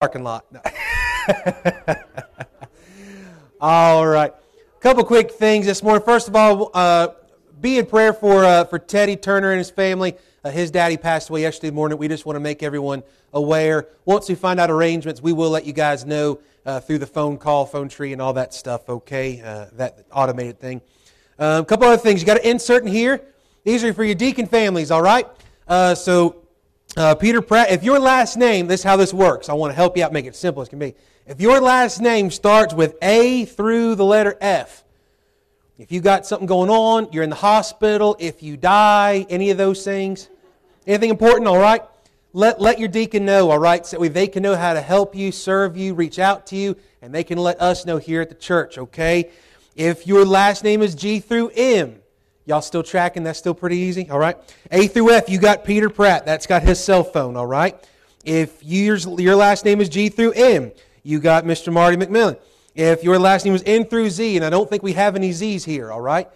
parking lot. All right. A couple quick things this morning. First of all, uh, be in prayer for, uh, for Teddy Turner and his family. Uh, his daddy passed away yesterday morning. We just want to make everyone aware. Once we find out arrangements, we will let you guys know uh, through the phone call, phone tree, and all that stuff, okay? Uh, that automated thing. Um, a couple other things. You got to insert in here. These are for your deacon families, all right? Uh, so uh, Peter Pratt, if your last name, this is how this works. I want to help you out, make it simple as can be. If your last name starts with A through the letter F, if you got something going on, you're in the hospital, if you die, any of those things, anything important, all right? Let, let your deacon know, all right? So they can know how to help you, serve you, reach out to you, and they can let us know here at the church, okay? If your last name is G through M, Y'all still tracking? That's still pretty easy, all right? A through F, you got Peter Pratt. That's got his cell phone, all right? If yours, your last name is G through M, you got Mr. Marty McMillan. If your last name was N through Z, and I don't think we have any Z's here, all right?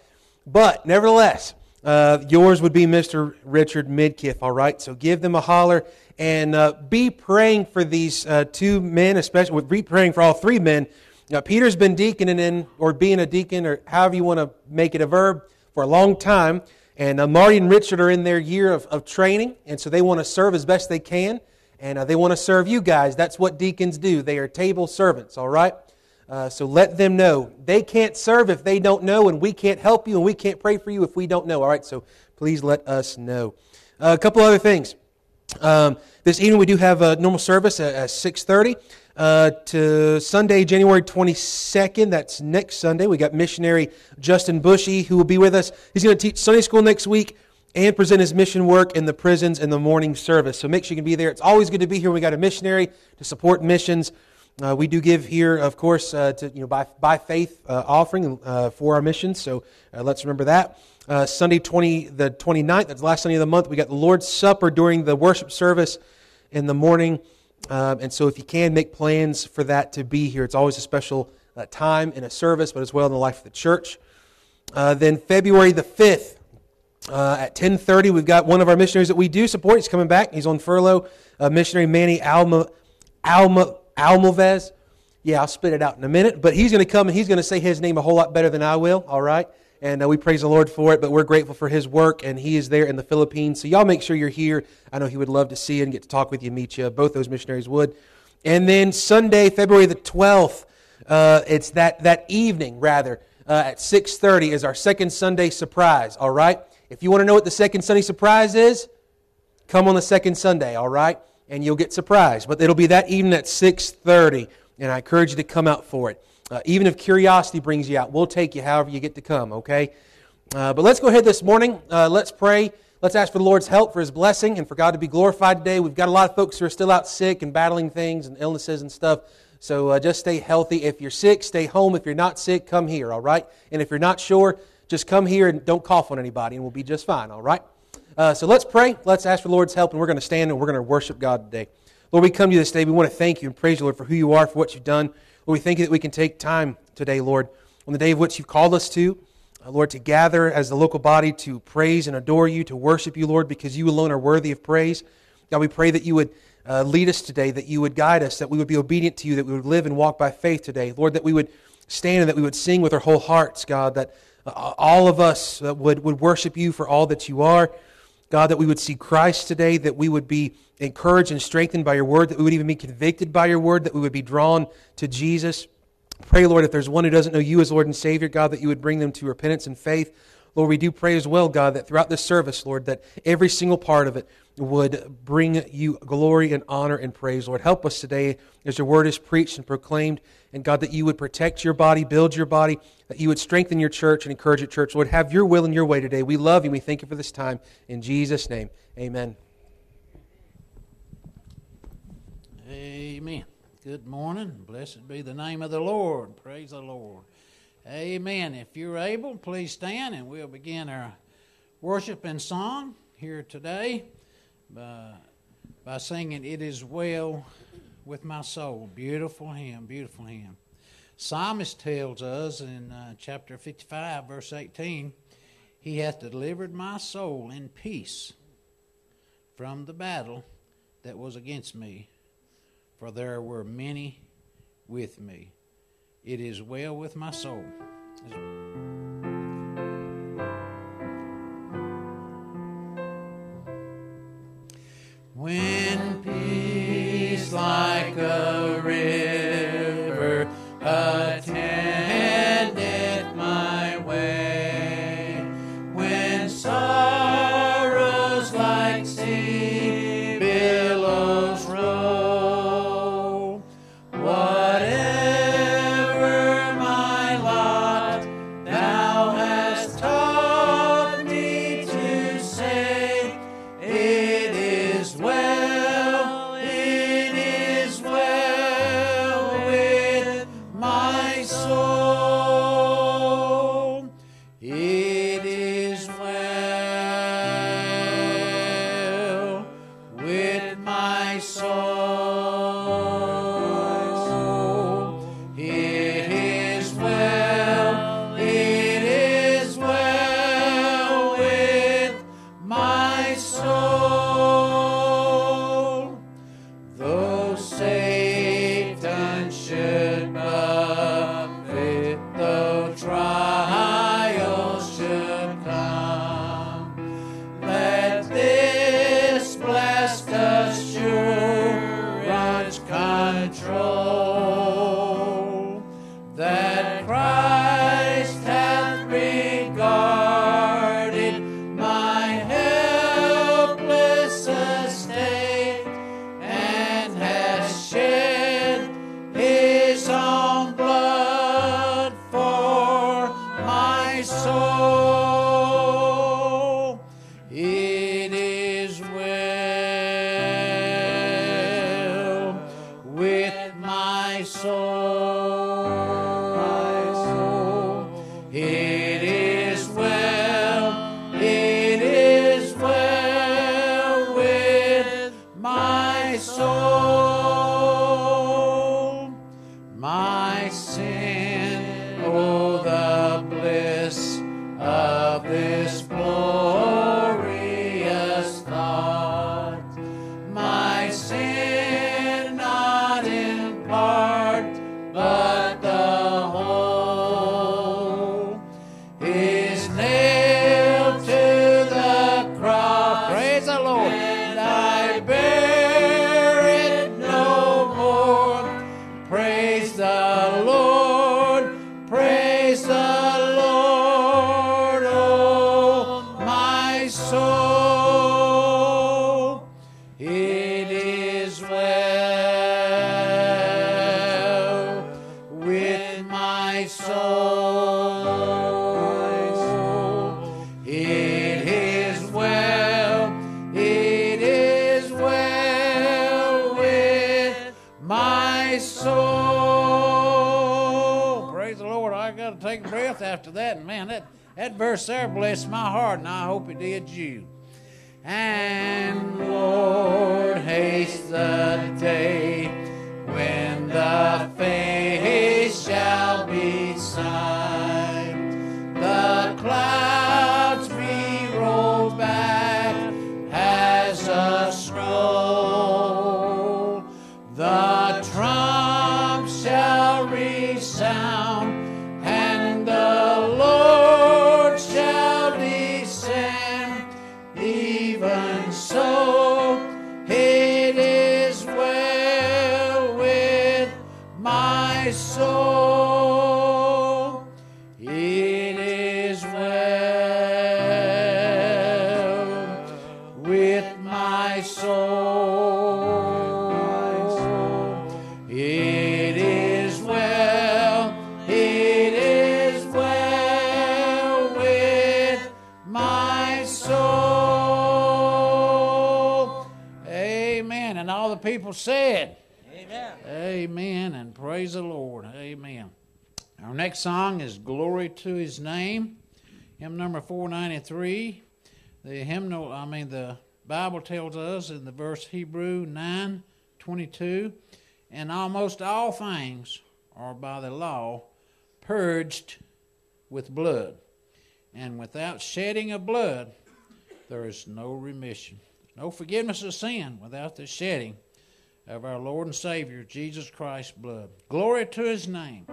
But nevertheless, uh, yours would be Mr. Richard Midkiff, all right? So give them a holler and uh, be praying for these uh, two men, especially, with be praying for all three men. Now, Peter's been deaconing in, or being a deacon, or however you want to make it a verb for a long time. And uh, Marty and Richard are in their year of, of training, and so they want to serve as best they can. And uh, they want to serve you guys. That's what deacons do. They are table servants, all right? Uh, so let them know. They can't serve if they don't know, and we can't help you, and we can't pray for you if we don't know, all right? So please let us know. Uh, a couple other things. Um, this evening we do have a normal service at, at 6.30 uh, to Sunday, January 22nd. That's next Sunday. We got missionary Justin Bushy who will be with us. He's going to teach Sunday school next week and present his mission work in the prisons in the morning service. So make sure you can be there. It's always good to be here. We got a missionary to support missions. Uh, we do give here, of course, uh, to you know by by faith uh, offering uh, for our missions. So uh, let's remember that. Sunday 20 the 29th, that's the last Sunday of the month. We got the Lord's Supper during the worship service in the morning. Um, and so, if you can, make plans for that to be here. It's always a special uh, time in a service, but as well in the life of the church. Uh, then February the 5th uh, at 10.30, we've got one of our missionaries that we do support. He's coming back. He's on furlough. Uh, missionary Manny Alma, Alma, Almovez. Yeah, I'll spit it out in a minute. But he's going to come and he's going to say his name a whole lot better than I will, all right? And uh, we praise the Lord for it. But we're grateful for His work, and He is there in the Philippines. So y'all make sure you're here. I know He would love to see you and get to talk with you, meet you. Both those missionaries would. And then Sunday, February the twelfth, uh, it's that that evening rather uh, at six thirty is our second Sunday surprise. All right. If you want to know what the second Sunday surprise is, come on the second Sunday. All right, and you'll get surprised. But it'll be that evening at six thirty, and I encourage you to come out for it. Uh, even if curiosity brings you out, we'll take you however you get to come, okay? Uh, but let's go ahead this morning. Uh, let's pray. Let's ask for the Lord's help, for His blessing, and for God to be glorified today. We've got a lot of folks who are still out sick and battling things and illnesses and stuff. So uh, just stay healthy. If you're sick, stay home. If you're not sick, come here, all right? And if you're not sure, just come here and don't cough on anybody, and we'll be just fine, all right? Uh, so let's pray. Let's ask for the Lord's help, and we're going to stand and we're going to worship God today. Lord, we come to you this day. We want to thank you and praise you, Lord, for who you are, for what you've done. Lord, we thank you that we can take time today, Lord, on the day of which you've called us to, uh, Lord, to gather as the local body to praise and adore you, to worship you, Lord, because you alone are worthy of praise. God, we pray that you would uh, lead us today, that you would guide us, that we would be obedient to you, that we would live and walk by faith today. Lord, that we would stand and that we would sing with our whole hearts, God, that uh, all of us uh, would, would worship you for all that you are. God, that we would see Christ today, that we would be encouraged and strengthened by your word, that we would even be convicted by your word, that we would be drawn to Jesus. Pray, Lord, if there's one who doesn't know you as Lord and Savior, God, that you would bring them to repentance and faith. Lord, we do pray as well, God, that throughout this service, Lord, that every single part of it would bring you glory and honor and praise. Lord, help us today as your word is preached and proclaimed. And God, that you would protect your body, build your body, that you would strengthen your church and encourage your church. Lord, have your will and your way today. We love you. We thank you for this time. In Jesus' name, amen. Amen. Good morning. Blessed be the name of the Lord. Praise the Lord. Amen. If you're able, please stand and we'll begin our worship and song here today by, by singing It Is Well with my soul. Beautiful hymn, beautiful hymn. Psalmist tells us in uh, chapter 55, verse 18, He hath delivered my soul in peace from the battle that was against me, for there were many with me. It is well with my soul. blessed my heart, and I hope it did you. people said. Amen. Amen. And praise the Lord. Amen. Our next song is Glory to His Name, hymn number 493. The hymnal, I mean, the Bible tells us in the verse Hebrew 9 22, and almost all things are by the law purged with blood. And without shedding of blood, there is no remission. No forgiveness of sin without the shedding of our Lord and Savior, Jesus Christ's blood. Glory to his name.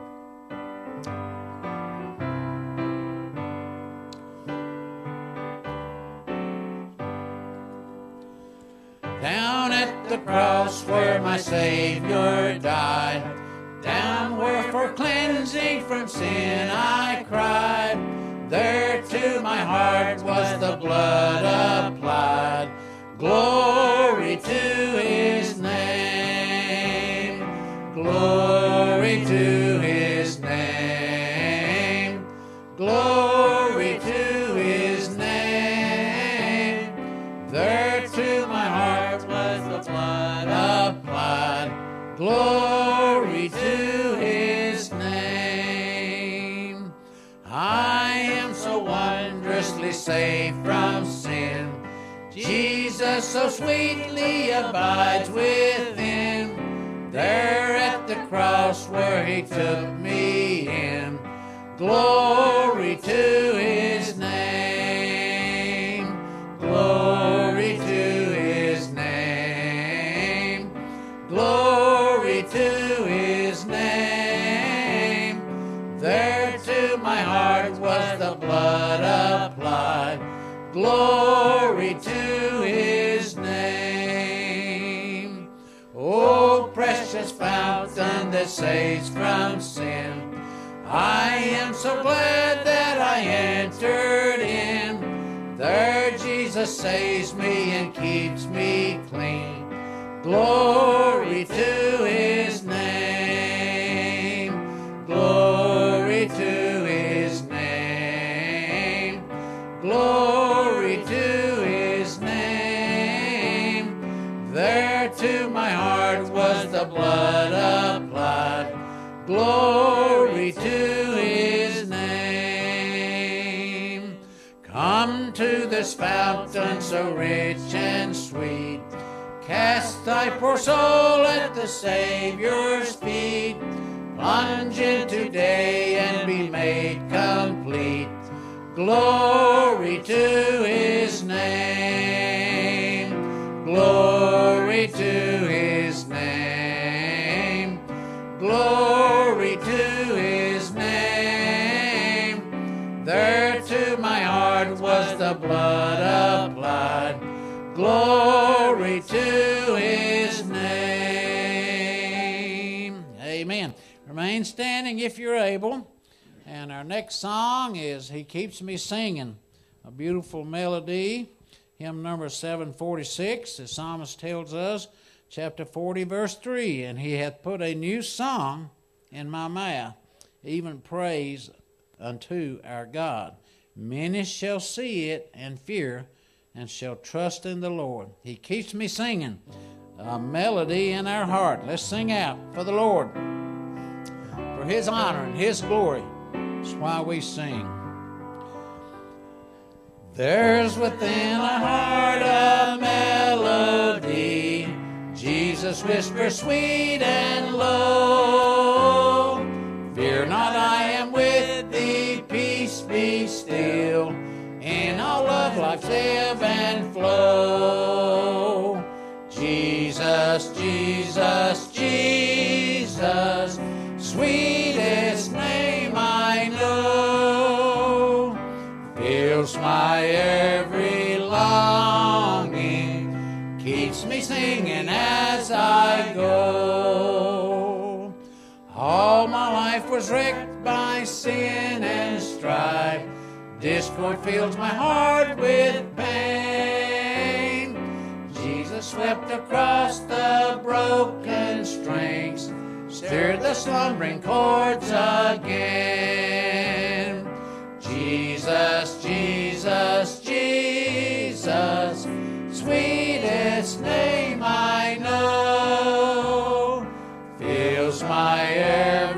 Down at the cross where my Savior died, down where for cleansing from sin I cried, there to my heart was the blood applied. Glory to his. Glory to his name. Glory to his name. There to my heart was the blood applied. Glory to his name. I am so wondrously saved from sin. Jesus so sweetly abides within. There cross where he took me in. Glory to his name. Glory to his name. Glory to his name. There to my heart was the blood applied. Glory that saves from sin. I am so glad that I entered in. There Jesus saves me and keeps me clean. Glory to his this fountain so rich and sweet. Cast thy poor soul at the Savior's feet. Plunge in today and be made complete. Glory to his Glory to his name. Amen. Remain standing if you're able. And our next song is He Keeps Me Singing, a beautiful melody. Hymn number 746, the psalmist tells us, chapter 40, verse 3 And he hath put a new song in my mouth, even praise unto our God. Many shall see it and fear, and shall trust in the Lord. He keeps me singing a melody in our heart. Let's sing out for the Lord, for His honor and His glory. That's why we sing. There's within a heart a melody. Jesus whispers sweet and low. Fear not, I am with thee. Peace be still. Of life's ebb and flow. Jesus, Jesus, Jesus, sweetest name I know fills my every longing, keeps me singing as I go. All my life was wrecked by sin and strife. Discord fills my heart with pain. Jesus swept across the broken strings, stirred the slumbering chords again. Jesus, Jesus, Jesus, sweetest name I know, fills my every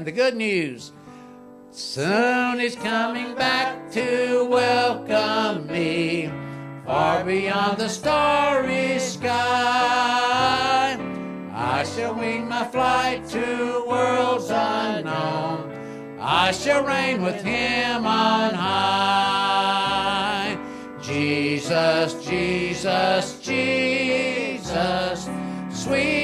And the good news. Soon he's coming back to welcome me far beyond the starry sky. I shall wing my flight to worlds unknown. I shall reign with him on high. Jesus, Jesus, Jesus, sweetest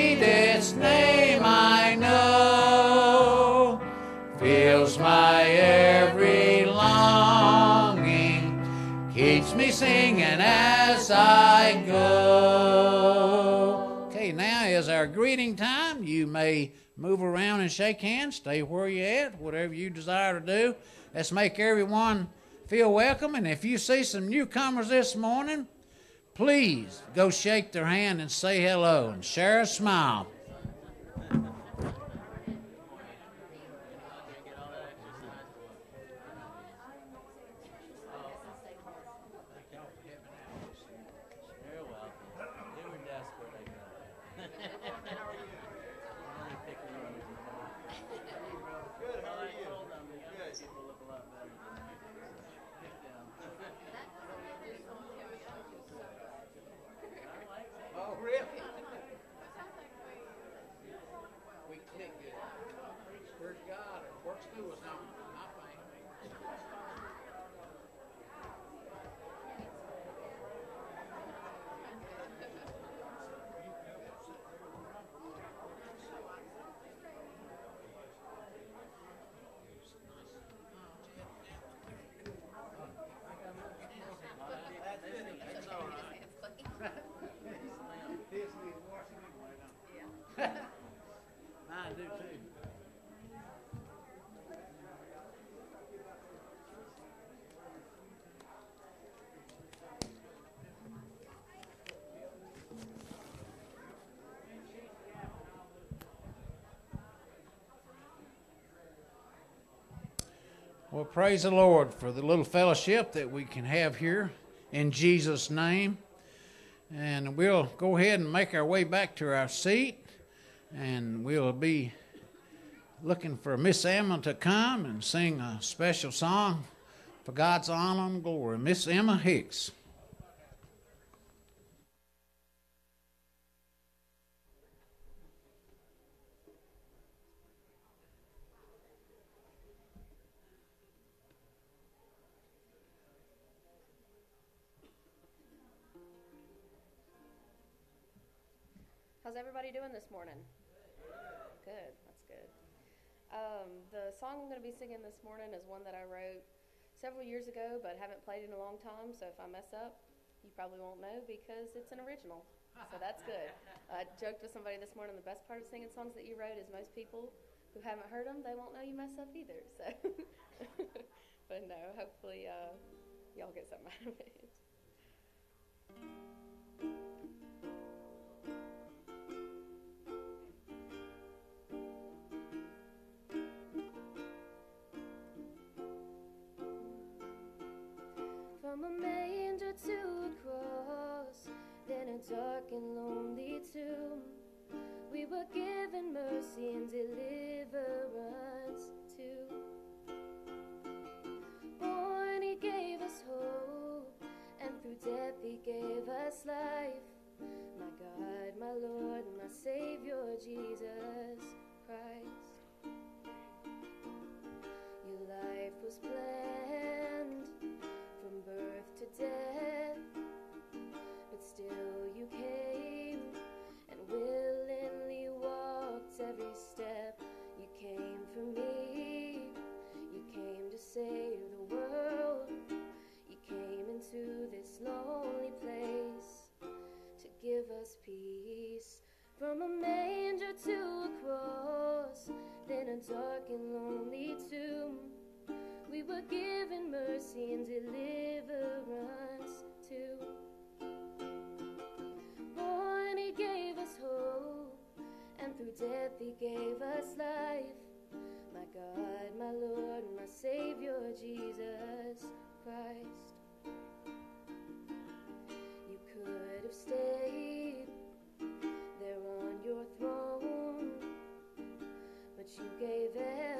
singing as I go. Okay, now is our greeting time. You may move around and shake hands, stay where you're at, whatever you desire to do. Let's make everyone feel welcome. And if you see some newcomers this morning, please go shake their hand and say hello and share a smile. Praise the Lord for the little fellowship that we can have here in Jesus' name. And we'll go ahead and make our way back to our seat, and we'll be looking for Miss Emma to come and sing a special song for God's honor and glory. Miss Emma Hicks. How's everybody doing this morning? Good, that's good. Um, the song I'm going to be singing this morning is one that I wrote several years ago, but haven't played in a long time. So if I mess up, you probably won't know because it's an original. So that's good. I joked with somebody this morning. The best part of singing songs that you wrote is most people who haven't heard them, they won't know you mess up either. So, but no, hopefully uh, y'all get something out of it. From a manger to a cross, then a dark and lonely tomb. We were given mercy and deliverance too. Born, He gave us hope, and through death He gave us life. My God, my Lord, and my Savior, Jesus Christ. Your life was planned save the world, you came into this lonely place to give us peace. From a manger to a cross, then a dark and lonely tomb. We were given mercy and deliverance too. Born, He gave us hope, and through death He gave us life. My God, my Lord, my Savior, Jesus Christ. You could have stayed there on your throne, but you gave everything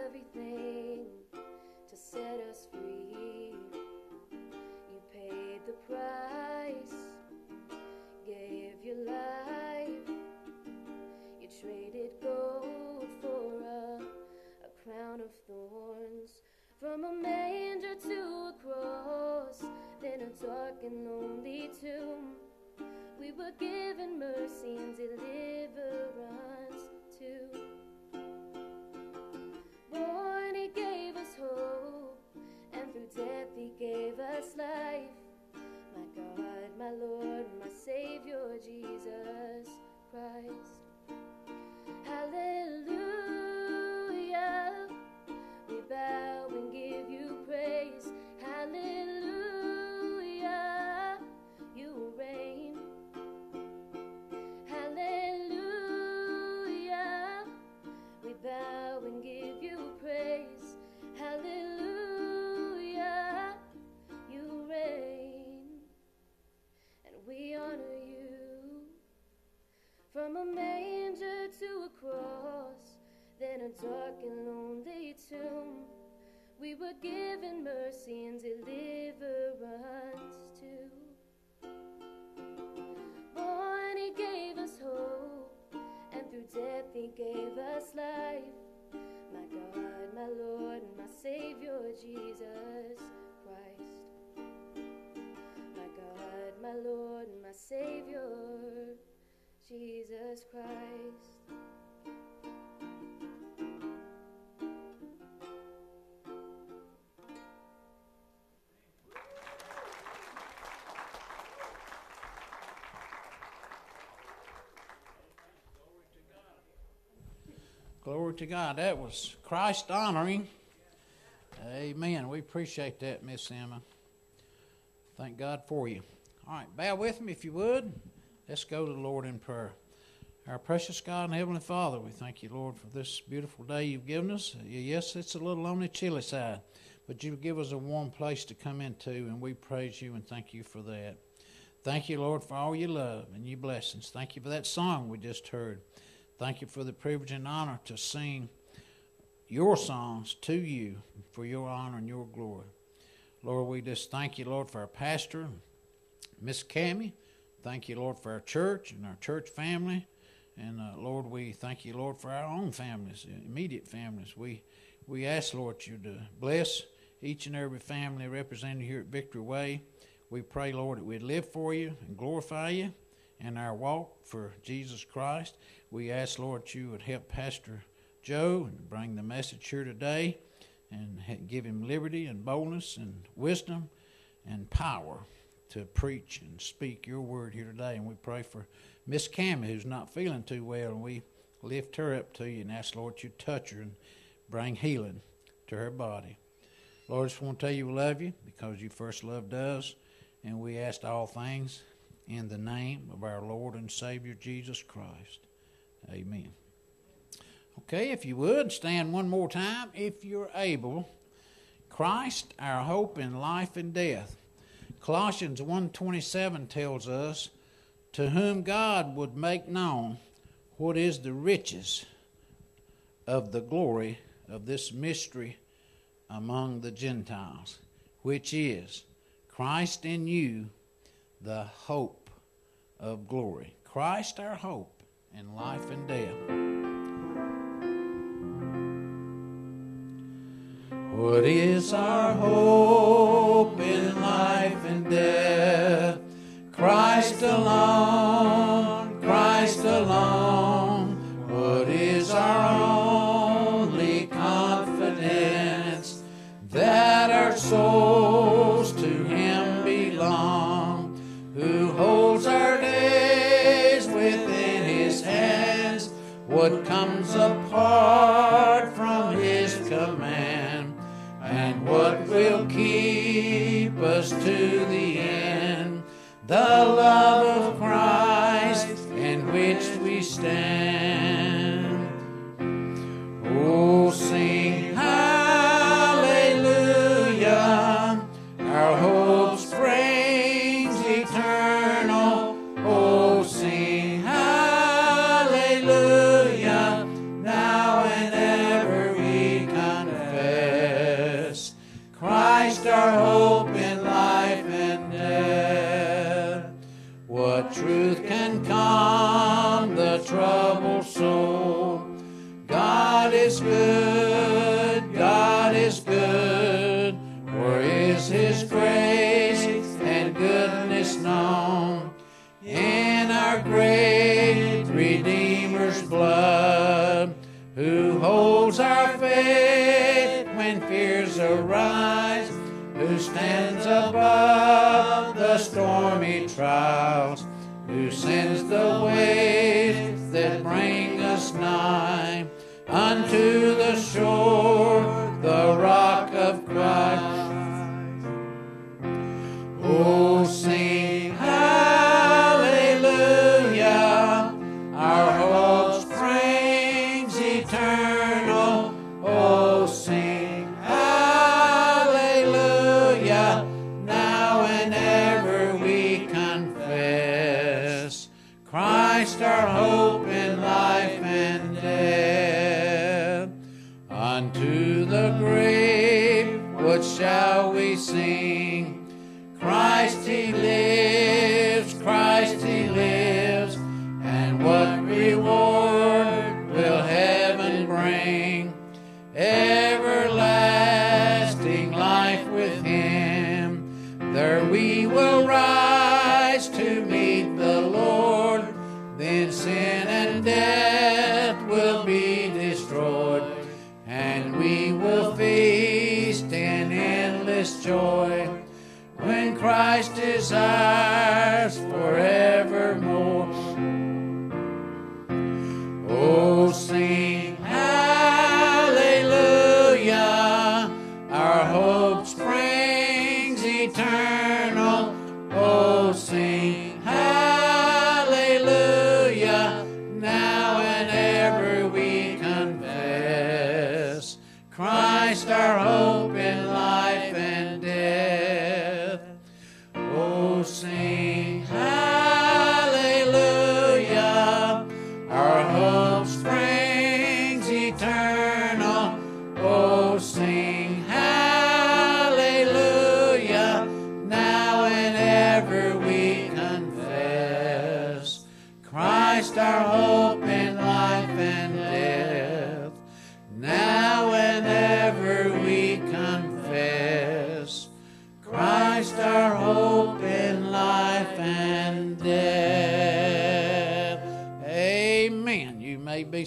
Glory to God. That was Christ honoring. Amen. We appreciate that, Miss Emma. Thank God for you. All right, bow with me if you would. Let's go to the Lord in prayer. Our precious God and Heavenly Father, we thank you, Lord, for this beautiful day you've given us. Yes, it's a little on the chilly side, but you give us a warm place to come into, and we praise you and thank you for that. Thank you, Lord, for all your love and your blessings. Thank you for that song we just heard. Thank you for the privilege and honor to sing your songs to you for your honor and your glory. Lord, we just thank you, Lord, for our pastor, Miss Cammy. Thank you, Lord, for our church and our church family. And uh, Lord, we thank you, Lord, for our own families, immediate families. We we ask, Lord, you to bless each and every family represented here at Victory Way. We pray, Lord, that we'd live for you and glorify you in our walk for Jesus Christ. We ask, Lord, you would help Pastor Joe and bring the message here today and give him liberty and boldness and wisdom and power to preach and speak your word here today. And we pray for Miss Cammy, who's not feeling too well, and we lift her up to you and ask, Lord, you touch her and bring healing to her body. Lord, I just want to tell you we love you because you first loved us, and we ask all things in the name of our Lord and Savior Jesus Christ. Amen. Okay, if you would, stand one more time if you're able. Christ, our hope in life and death. Colossians 1:27 tells us, "To whom God would make known what is the riches of the glory of this mystery among the Gentiles, which is Christ in you, the hope of glory." Christ our hope in life and death. What is our hope in life and death? Christ alone, stand.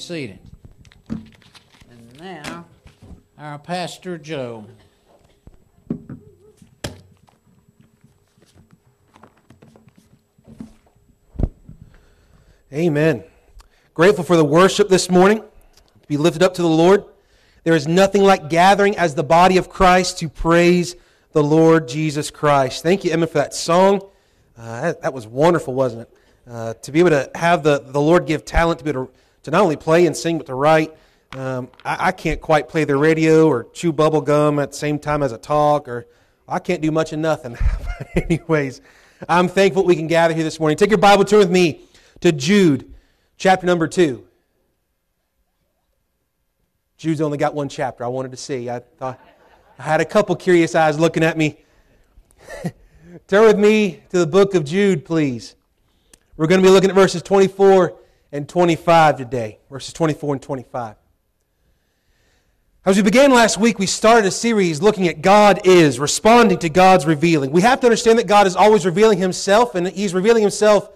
Seated. And now, our Pastor Joe. Amen. Grateful for the worship this morning. To be lifted up to the Lord. There is nothing like gathering as the body of Christ to praise the Lord Jesus Christ. Thank you, Emma, for that song. Uh, that, that was wonderful, wasn't it? Uh, to be able to have the, the Lord give talent to be able to, to not only play and sing, but to write. Um, I, I can't quite play the radio or chew bubble gum at the same time as a talk, or I can't do much of nothing. Anyways, I'm thankful we can gather here this morning. Take your Bible, turn with me to Jude, chapter number 2. Jude's only got one chapter. I wanted to see. I thought I had a couple curious eyes looking at me. Turn with me to the book of Jude, please. We're going to be looking at verses 24 and 25 today. Verses 24 and 25. As we began last week, we started a series looking at God is, responding to God's revealing. We have to understand that God is always revealing Himself, and He's revealing Himself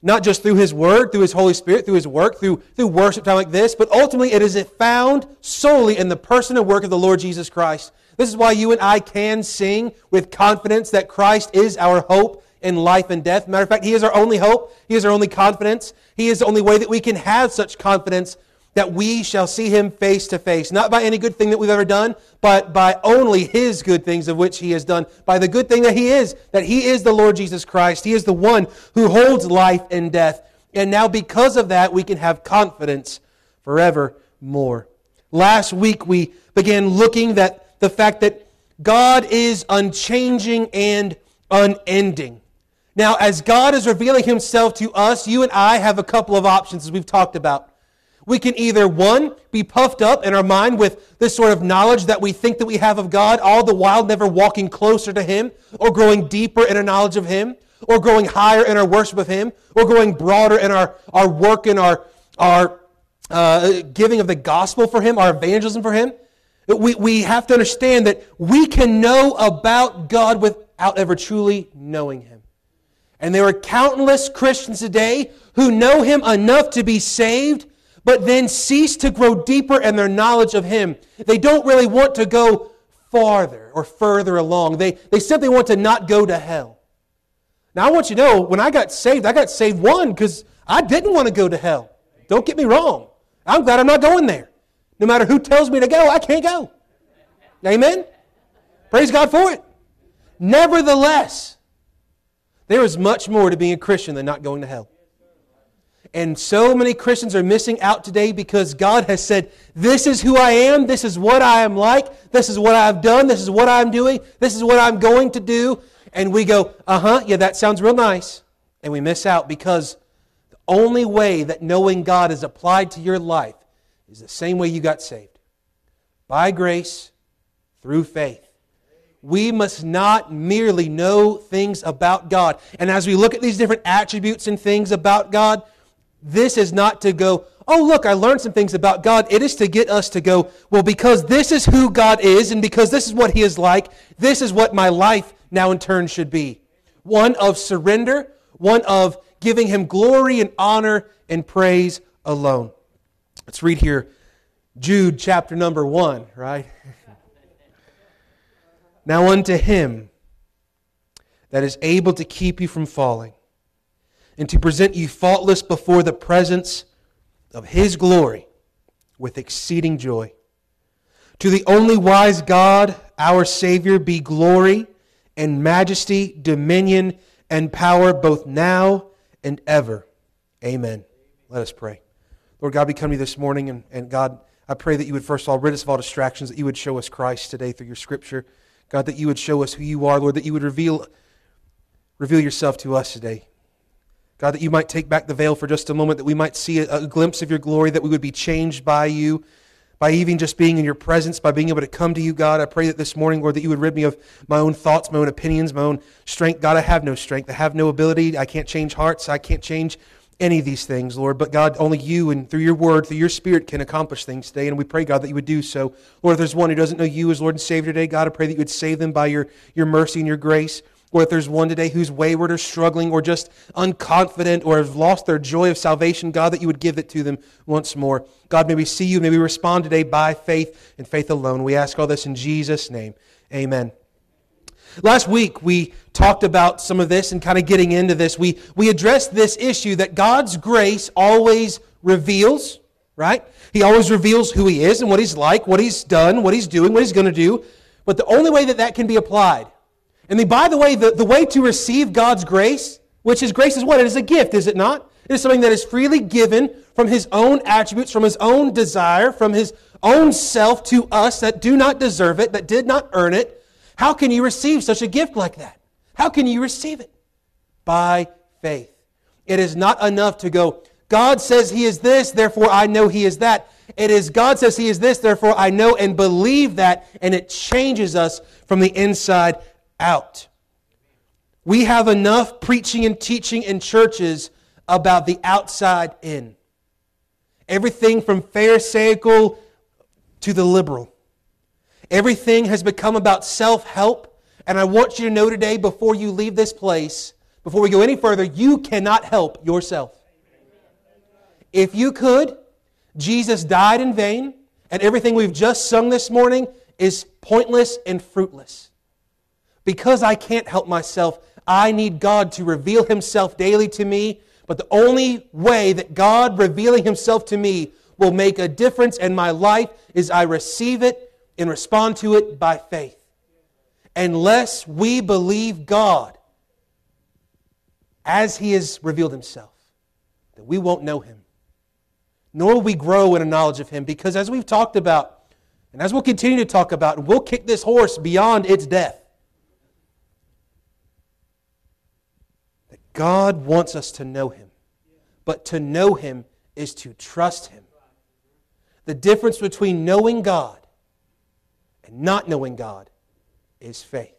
not just through His Word, through His Holy Spirit, through His work, through, through worship time like this, but ultimately it is found solely in the person and work of the Lord Jesus Christ. This is why you and I can sing with confidence that Christ is our hope in life and death. Matter of fact, He is our only hope. He is our only confidence. He is the only way that we can have such confidence that we shall see Him face to face. Not by any good thing that we've ever done, but by only His good things of which He has done. By the good thing that He is, that He is the Lord Jesus Christ. He is the one who holds life and death. And now, because of that, we can have confidence forevermore. Last week, we began looking at the fact that God is unchanging and unending. Now, as God is revealing Himself to us, you and I have a couple of options, as we've talked about. We can either, one, be puffed up in our mind with this sort of knowledge that we think that we have of God, all the while never walking closer to Him, or growing deeper in our knowledge of Him, or growing higher in our worship of Him, or growing broader in our, our work and our, our uh, giving of the gospel for Him, our evangelism for Him. We, we have to understand that we can know about God without ever truly knowing Him. And there are countless Christians today who know Him enough to be saved, but then cease to grow deeper in their knowledge of Him. They don't really want to go farther or further along. They, they simply want to not go to hell. Now, I want you to know, when I got saved, I got saved, one, because I didn't want to go to hell. Don't get me wrong. I'm glad I'm not going there. No matter who tells me to go, I can't go. Amen? Praise God for it. Nevertheless, there is much more to being a Christian than not going to hell. And so many Christians are missing out today because God has said, This is who I am, this is what I am like, this is what I've done, this is what I'm doing, this is what I'm going to do. And we go, Uh huh, yeah, that sounds real nice. And we miss out because the only way that knowing God is applied to your life is the same way you got saved by grace through faith. We must not merely know things about God. And as we look at these different attributes and things about God, this is not to go, oh, look, I learned some things about God. It is to get us to go, well, because this is who God is and because this is what He is like, this is what my life now in turn should be. One of surrender, one of giving Him glory and honor and praise alone. Let's read here Jude chapter number one, right? now unto Him that is able to keep you from falling and to present you faultless before the presence of His glory with exceeding joy. To the only wise God, our Savior, be glory and majesty, dominion and power both now and ever. Amen. Let us pray. Lord God, we come to you this morning, and, and God, I pray that you would first of all rid us of all distractions, that you would show us Christ today through your scripture. God, that you would show us who you are, Lord, that you would reveal, reveal yourself to us today. God, that you might take back the veil for just a moment, that we might see a, a, glimpse of your glory, that we would be changed by you, by even just being in your presence, by being able to come to you, God. I pray that this morning, Lord, that you would rid me of my own thoughts, my own opinions, my own strength. God, I have no strength. I have no ability. I can't change hearts. I can't change any of these things, Lord. But God, only you and through your word, through your spirit can accomplish things today. And we pray, God, that you would do so. Lord, if there's one who doesn't know you as Lord and Savior today, God, I pray that you would save them by your, your mercy and your grace or if there's one today who's wayward or struggling or just unconfident or have lost their joy of salvation, God, that you would give it to them once more. God, may we see you, may we respond today by faith and faith alone. We ask all this in Jesus' name. Amen. Last week, we talked about some of this and kind of getting into this. We, we addressed this issue that God's grace always reveals, right? He always reveals who He is and what He's like, what He's done, what He's doing, what He's going to do. But the only way that that can be applied and then, by the way, the, the way to receive God's grace, which is grace is what? It is a gift, is it not? It is something that is freely given from His own attributes, from His own desire, from His own self to us that do not deserve it, that did not earn it. How can you receive such a gift like that? How can you receive it? By faith. It is not enough to go, God says He is this, therefore I know He is that. It is God says He is this, therefore I know and believe that, and it changes us from the inside out. We have enough preaching and teaching in churches about the outside in. Everything from Pharisaical to the liberal. Everything has become about self help. And I want you to know today, before you leave this place, before we go any further, you cannot help yourself. If you could, Jesus died in vain, and everything we've just sung this morning is pointless and fruitless. Because I can't help myself, I need God to reveal Himself daily to me. But the only way that God revealing Himself to me will make a difference in my life is I receive it and respond to it by faith. Unless we believe God as He has revealed Himself, that we won't know Him. Nor will we grow in a knowledge of Him. Because as we've talked about, and as we'll continue to talk about, we'll kick this horse beyond its death. That God wants us to know Him. But to know Him is to trust Him. The difference between knowing God and not knowing God is faith.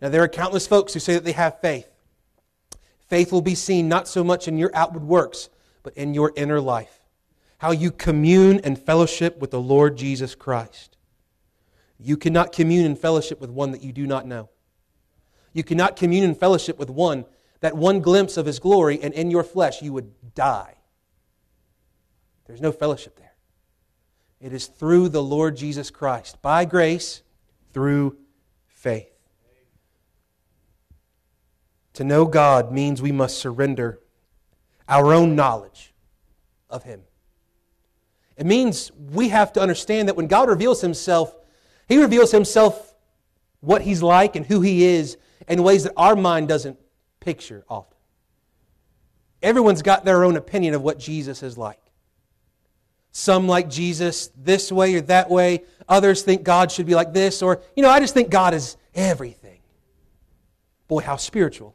Now, there are countless folks who say that they have faith. Faith will be seen not so much in your outward works, but in your inner life. How you commune and fellowship with the Lord Jesus Christ. You cannot commune and fellowship with one that you do not know. You cannot commune and fellowship with one that one glimpse of his glory, and in your flesh you would die. There's no fellowship there. It is through the Lord Jesus Christ, by grace, through faith. To know God means we must surrender our own knowledge of Him. It means we have to understand that when God reveals Himself, He reveals Himself what He's like and who He is in ways that our mind doesn't picture often. Everyone's got their own opinion of what Jesus is like. Some like Jesus this way or that way. Others think God should be like this. Or, you know, I just think God is everything. Boy, how spiritual.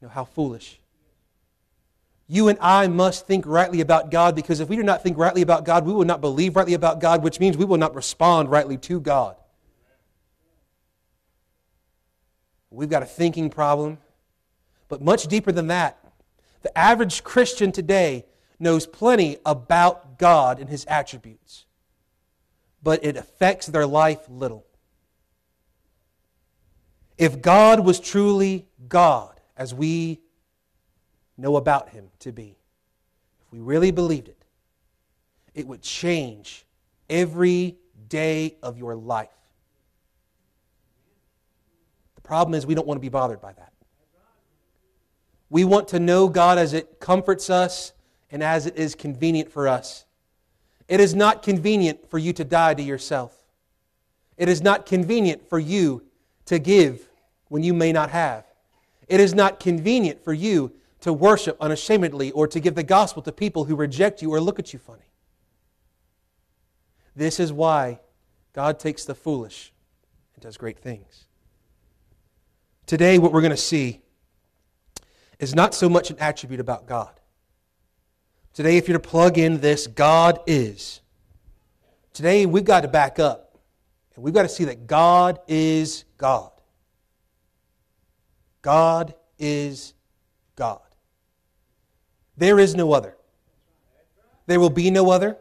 You know, how foolish. You and I must think rightly about God because if we do not think rightly about God, we will not believe rightly about God, which means we will not respond rightly to God. We've got a thinking problem. But much deeper than that, the average Christian today knows plenty about God and his attributes, but it affects their life little. If God was truly God, as we know about him to be, if we really believed it, it would change every day of your life. The problem is we don't want to be bothered by that. We want to know God as it comforts us and as it is convenient for us. It is not convenient for you to die to yourself. It is not convenient for you to give when you may not have. It is not convenient for you to worship unashamedly or to give the gospel to people who reject you or look at you funny. This is why God takes the foolish and does great things. Today, what we're going to see is not so much an attribute about God. Today, if you're to plug in this, God is. Today, we've got to back up and we've got to see that God is God. God is God. There is no other. There will be no other.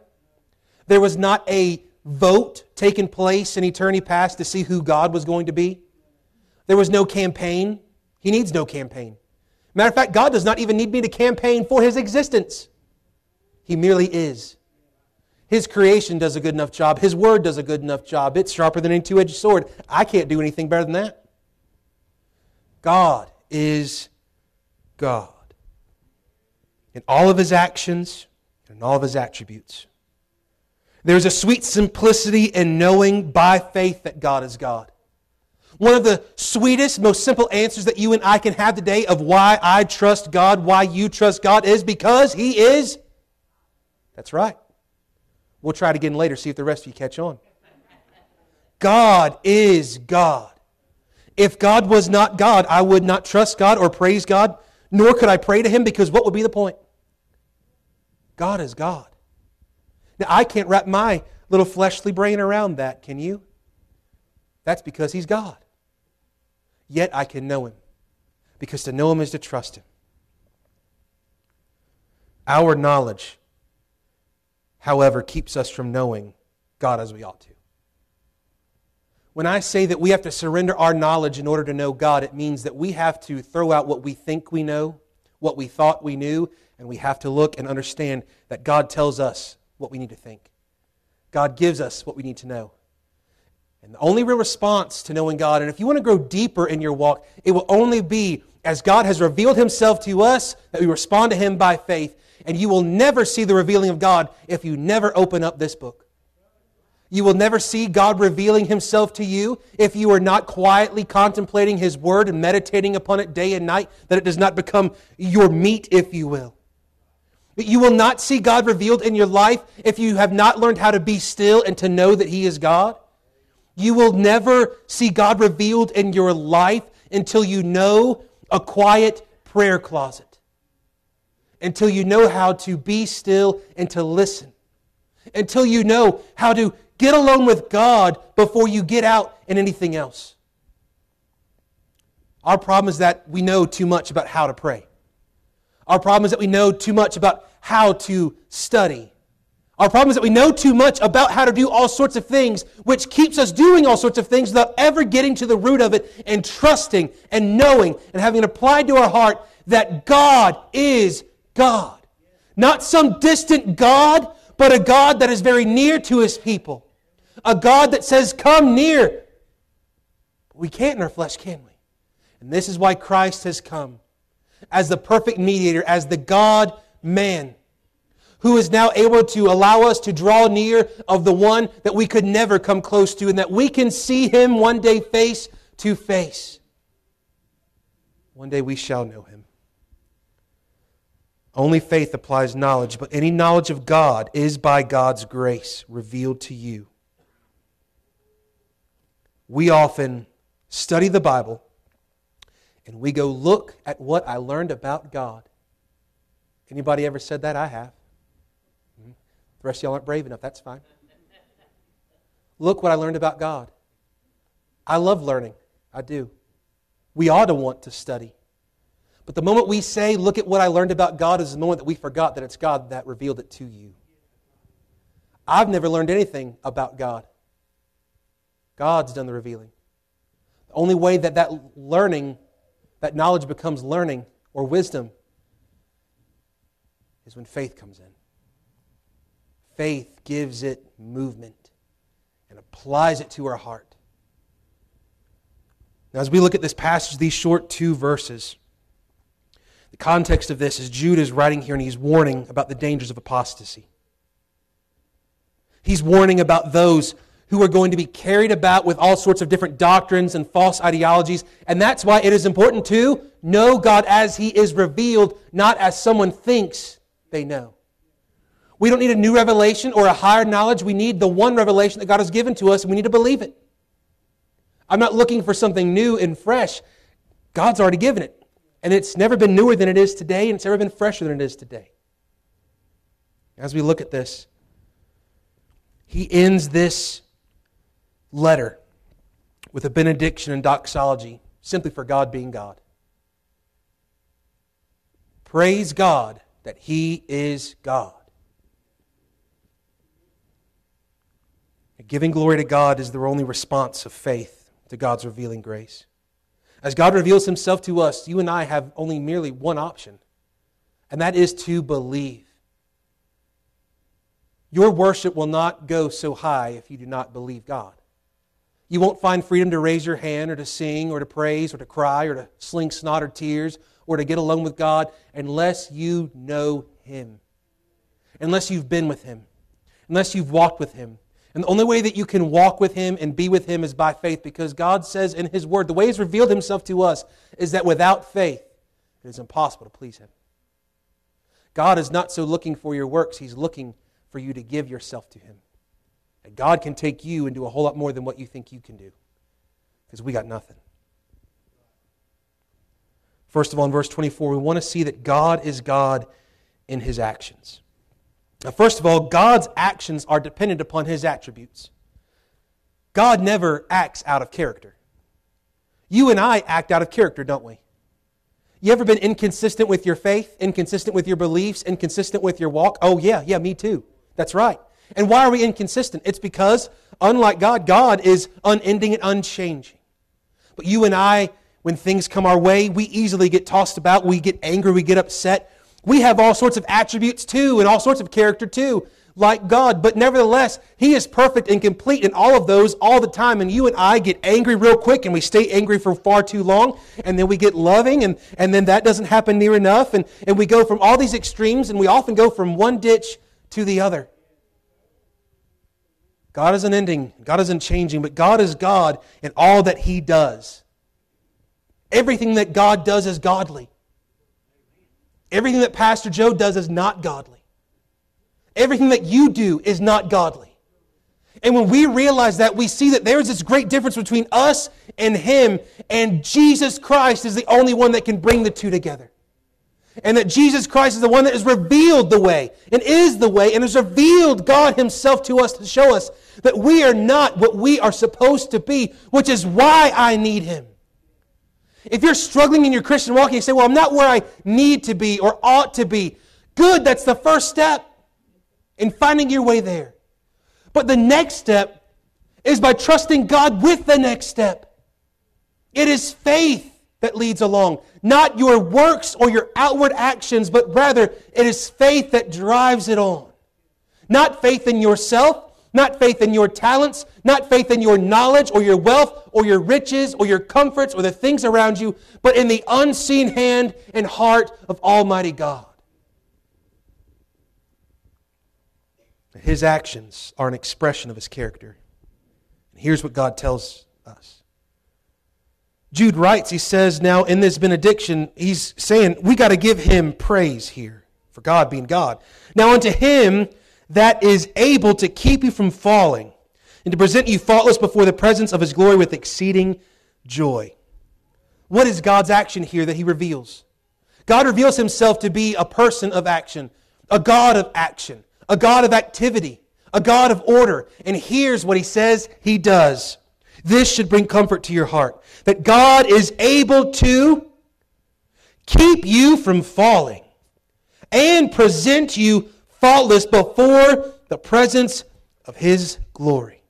There was not a vote taking place in eternity past to see who God was going to be. There was no campaign. He needs no campaign. Matter of fact, God does not even need me to campaign for his existence. He merely is. His creation does a good enough job. His word does a good enough job. It's sharper than any two edged sword. I can't do anything better than that. God is God in all of his actions and all of his attributes. There's a sweet simplicity in knowing by faith that God is God. One of the sweetest, most simple answers that you and I can have today of why I trust God, why you trust God, is because He is. That's right. We'll try it again later, see if the rest of you catch on. God is God. If God was not God, I would not trust God or praise God, nor could I pray to Him because what would be the point? God is God. Now, I can't wrap my little fleshly brain around that, can you? That's because He's God. Yet I can know Him, because to know Him is to trust Him. Our knowledge, however, keeps us from knowing God as we ought to. When I say that we have to surrender our knowledge in order to know God, it means that we have to throw out what we think we know, what we thought we knew, and we have to look and understand that God tells us what we need to think. God gives us what we need to know. And the only real response to knowing God, and if you want to grow deeper in your walk, it will only be as God has revealed Himself to us that we respond to Him by faith. And you will never see the revealing of God if you never open up this book. You will never see God revealing Himself to you if you are not quietly contemplating His Word and meditating upon it day and night, that it does not become your meat, if you will. You will not see God revealed in your life if you have not learned how to be still and to know that He is God. You will never see God revealed in your life until you know a quiet prayer closet, until you know how to be still and to listen, until you know how to get alone with God before you get out in anything else. Our problem is that we know too much about how to pray. Our problem is that we know too much about how to study. Our problem is that we know too much about how to do all sorts of things, which keeps us doing all sorts of things without ever getting to the root of it and trusting and knowing and having it applied to our heart that God is God. Not some distant God, but a God that is very near to his people. A God that says, Come near. We can't in our flesh, can we? And this is why Christ has come as the perfect mediator, as the God man who is now able to allow us to draw near of the one that we could never come close to, and that we can see him one day face to face. One day we shall know him. Only faith applies knowledge, but any knowledge of God is by God's grace revealed to you. We often study the Bible and we go look at what I learned about God. Anybody ever said that? I have. Hmm? The rest of y'all aren't brave enough. That's fine. Look what I learned about God. I love learning. I do. We ought to want to study. But the moment we say, Look at what I learned about God, is the moment that we forgot that it's God that revealed it to you. I've never learned anything about God. God's done the revealing. The only way that that learning, that knowledge becomes learning or wisdom is when faith comes in. Faith gives it movement and applies it to our heart. Now, as we look at this passage, these short two verses, the context of this is Jude is writing here and he's warning about the dangers of apostasy. He's warning about those who are going to be carried about with all sorts of different doctrines and false ideologies. And that's why it is important to know God as He is revealed, not as someone thinks they know. We don't need a new revelation or a higher knowledge. We need the one revelation that God has given to us, and we need to believe it. I'm not looking for something new and fresh. God's already given it. And it's never been newer than it is today, and it's never been fresher than it is today. As we look at this, he ends this letter with a benediction and doxology simply for God being God. Praise God that He is God. Giving glory to God is the only response of faith to God's revealing grace. As God reveals himself to us, you and I have only merely one option, and that is to believe. Your worship will not go so high if you do not believe God. You won't find freedom to raise your hand or to sing or to praise or to cry or to sling snot or tears or to get alone with God unless you know Him, unless you've been with Him, unless you've walked with Him, and the only way that you can walk with Him and be with Him is by faith because God says in His Word, the way He's revealed Himself to us is that without faith, it is impossible to please Him. God is not so looking for your works, He's looking for you to give yourself to Him. And God can take you and do a whole lot more than what you think you can do because we got nothing. First of all, in verse 24, we want to see that God is God in His actions. Now, first of all, God's actions are dependent upon his attributes. God never acts out of character. You and I act out of character, don't we? You ever been inconsistent with your faith, inconsistent with your beliefs, inconsistent with your walk? Oh, yeah, yeah, me too. That's right. And why are we inconsistent? It's because, unlike God, God is unending and unchanging. But you and I, when things come our way, we easily get tossed about, we get angry, we get upset, we have all sorts of attributes too, and all sorts of character too, like God. But nevertheless, He is perfect and complete in all of those all the time. And you and I get angry real quick, and we stay angry for far too long, and then we get loving, and, and then that doesn't happen near enough. And, and we go from all these extremes, and we often go from one ditch to the other. God isn't ending, God isn't changing, but God is God in all that He does. Everything that God does is godly. Everything that Pastor Joe does is not godly. Everything that you do is not godly. And when we realize that, we see that there's this great difference between us and Him, and Jesus Christ is the only one that can bring the two together. And that Jesus Christ is the one that has revealed the way, and is the way, and has revealed God Himself to us to show us that we are not what we are supposed to be, which is why I need Him. If you're struggling in your Christian walk and you say, Well, I'm not where I need to be or ought to be, good, that's the first step. in finding your way there. But the next step is by trusting God with the next step. It is faith that leads along, not your works or your outward actions, but rather it is faith that drives it on. Not faith in yourself, not faith in your talents, not faith in your knowledge or your wealth or your riches or your comforts or the things around you, but in the unseen hand and heart of Almighty God. His actions are an expression of his character. And here's what God tells us. Jude writes, he says, now in this benediction, he's saying we got to give him praise here for God being God. Now unto him that is able to keep you from falling and to present you faultless before the presence of his glory with exceeding joy. What is God's action here that he reveals? God reveals himself to be a person of action, a God of action, a God of activity, a God of order. And here's what he says he does. This should bring comfort to your heart that God is able to keep you from falling and present you faultless before the presence of his glory.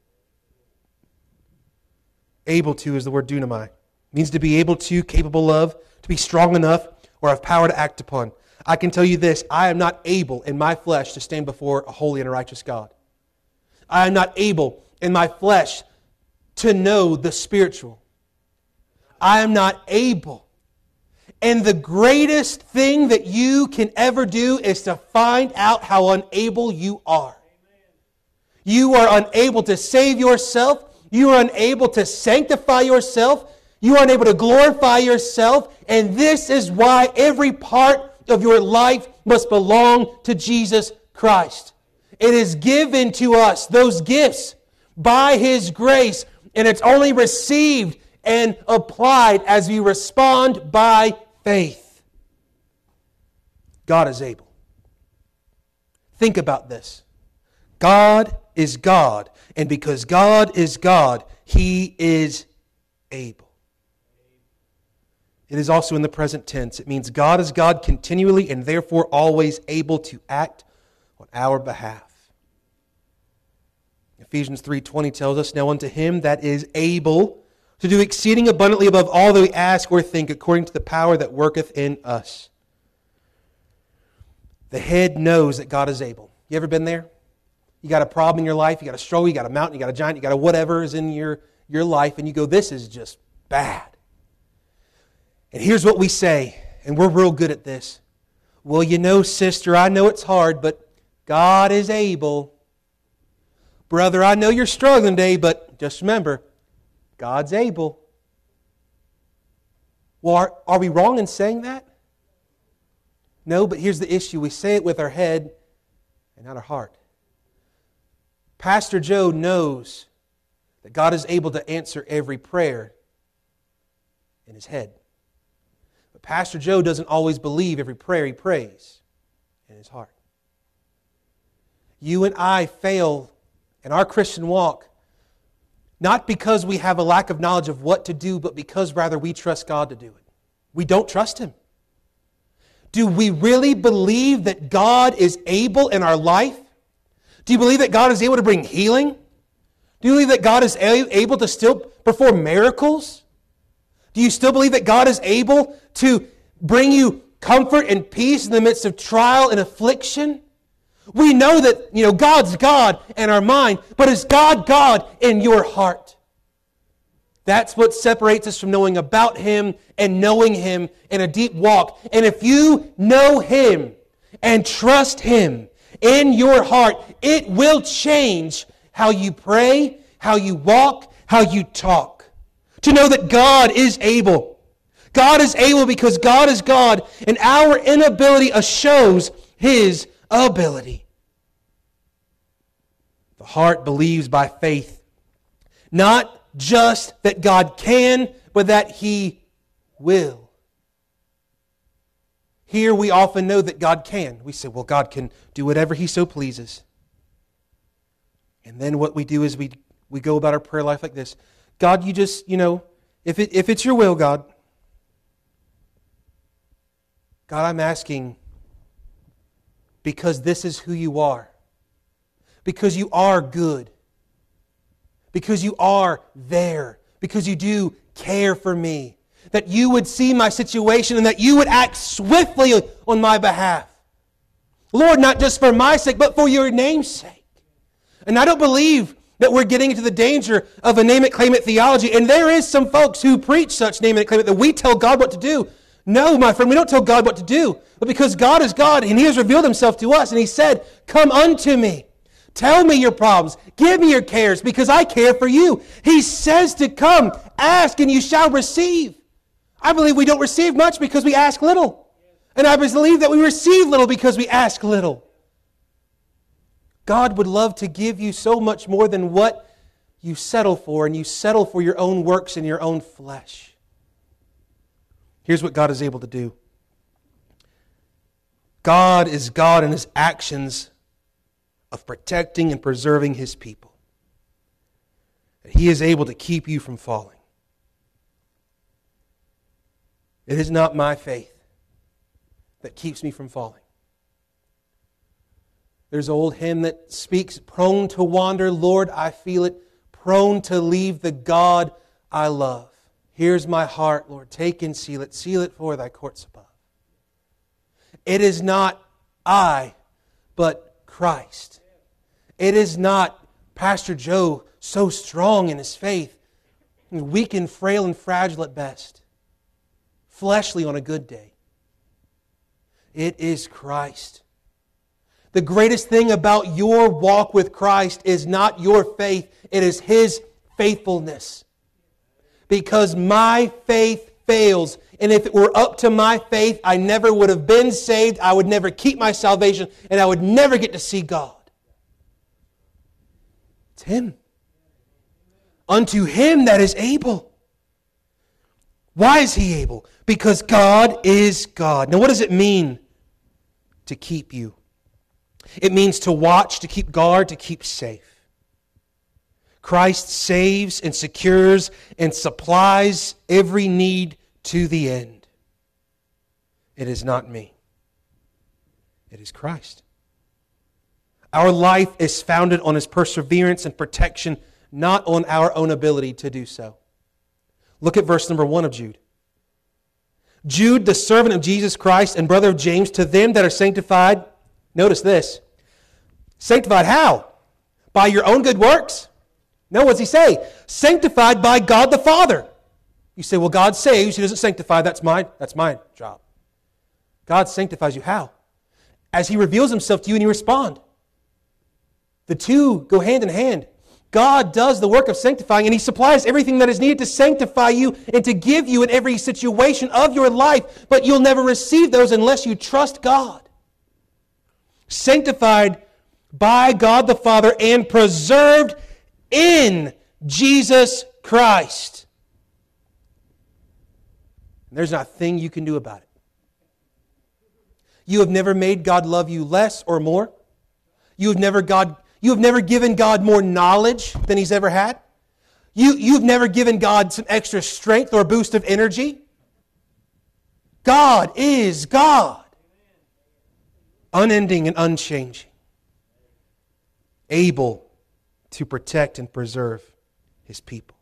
Able to is the word dunamai. It means to be able to, capable of, to be strong enough, or have power to act upon. I can tell you this I am not able in my flesh to stand before a holy and a righteous God. I am not able in my flesh to know the spiritual. I am not able. And the greatest thing that you can ever do is to find out how unable you are. You are unable to save yourself. You are unable to sanctify yourself. You are unable to glorify yourself. And this is why every part of your life must belong to Jesus Christ. It is given to us, those gifts, by His grace, and it's only received and applied as we respond by faith. God is able. Think about this. God is God, and because God is God, He is able. It is also in the present tense. It means God is God continually and therefore always able to act on our behalf. Ephesians 3:20 tells us, "Now unto him that is able to do exceeding abundantly above all that we ask or think according to the power that worketh in us." The head knows that God is able. You ever been there? You got a problem in your life, you got a struggle, you got a mountain, you got a giant, you got a whatever is in your, your life, and you go, This is just bad. And here's what we say, and we're real good at this. Well, you know, sister, I know it's hard, but God is able. Brother, I know you're struggling today, but just remember, God's able. Well, are, are we wrong in saying that? No, but here's the issue we say it with our head and not our heart. Pastor Joe knows that God is able to answer every prayer in his head. But Pastor Joe doesn't always believe every prayer he prays in his heart. You and I fail in our Christian walk not because we have a lack of knowledge of what to do, but because rather we trust God to do it. We don't trust Him. Do we really believe that God is able in our life? Do you believe that God is able to bring healing? Do you believe that God is able to still perform miracles? Do you still believe that God is able to bring you comfort and peace in the midst of trial and affliction? We know that, you know, God's God in our mind, but is God God in your heart? That's what separates us from knowing about Him and knowing Him in a deep walk. And if you know Him and trust Him in your heart, it will change how you pray, how you walk, how you talk. To know that God is able. God is able because God is God, and our inability shows His ability. The heart believes by faith, not just that God can, but that He will. Here we often know that God can. We say, well, God can do whatever He so pleases. And then what we do is we, we go about our prayer life like this God, you just, you know, if, it, if it's your will, God, God, I'm asking because this is who you are. because you are good, because you are there, because you do care for me, that you would see my situation and that you would act swiftly on my behalf. Lord, not just for my sake, but for your name's sake. And I don't believe that we're getting into the danger of a name it, claim it theology. And there is some folks who preach such name it, claim it, that we tell God what to do. No, my friend, we don't tell God what to do. But because God is God and He has revealed Himself to us, and He said, Come unto me. Tell me your problems. Give me your cares because I care for you. He says to come, ask, and you shall receive. I believe we don't receive much because we ask little. And I believe that we receive little because we ask little. God would love to give you so much more than what you settle for, and you settle for your own works and your own flesh. Here's what God is able to do God is God in his actions of protecting and preserving his people. He is able to keep you from falling. It is not my faith that keeps me from falling. There's an old hymn that speaks, prone to wander, Lord, I feel it, prone to leave the God I love. Here's my heart, Lord, take and seal it, seal it for thy courts above. It is not I, but Christ. It is not Pastor Joe so strong in his faith, weak and frail and fragile at best, fleshly on a good day. It is Christ. The greatest thing about your walk with Christ is not your faith, it is His faithfulness. Because my faith fails. And if it were up to my faith, I never would have been saved. I would never keep my salvation, and I would never get to see God. It's Him. Unto Him that is able. Why is He able? Because God is God. Now, what does it mean to keep you? It means to watch, to keep guard, to keep safe. Christ saves and secures and supplies every need to the end. It is not me, it is Christ. Our life is founded on his perseverance and protection, not on our own ability to do so. Look at verse number one of Jude. Jude, the servant of Jesus Christ and brother of James, to them that are sanctified Notice this. Sanctified how? By your own good works? No, what does he say? Sanctified by God the Father. You say, well, God saves, he doesn't sanctify. That's my, that's my job. God sanctifies you. How? As he reveals himself to you and you respond. The two go hand in hand. God does the work of sanctifying and he supplies everything that is needed to sanctify you and to give you in every situation of your life, but you'll never receive those unless you trust God sanctified by God the Father, and preserved in Jesus Christ. And there's not a thing you can do about it. You have never made God love you less or more. You have never, God, you have never given God more knowledge than He's ever had. You, you've never given God some extra strength or boost of energy. God is God unending and unchanging, able to protect and preserve his people.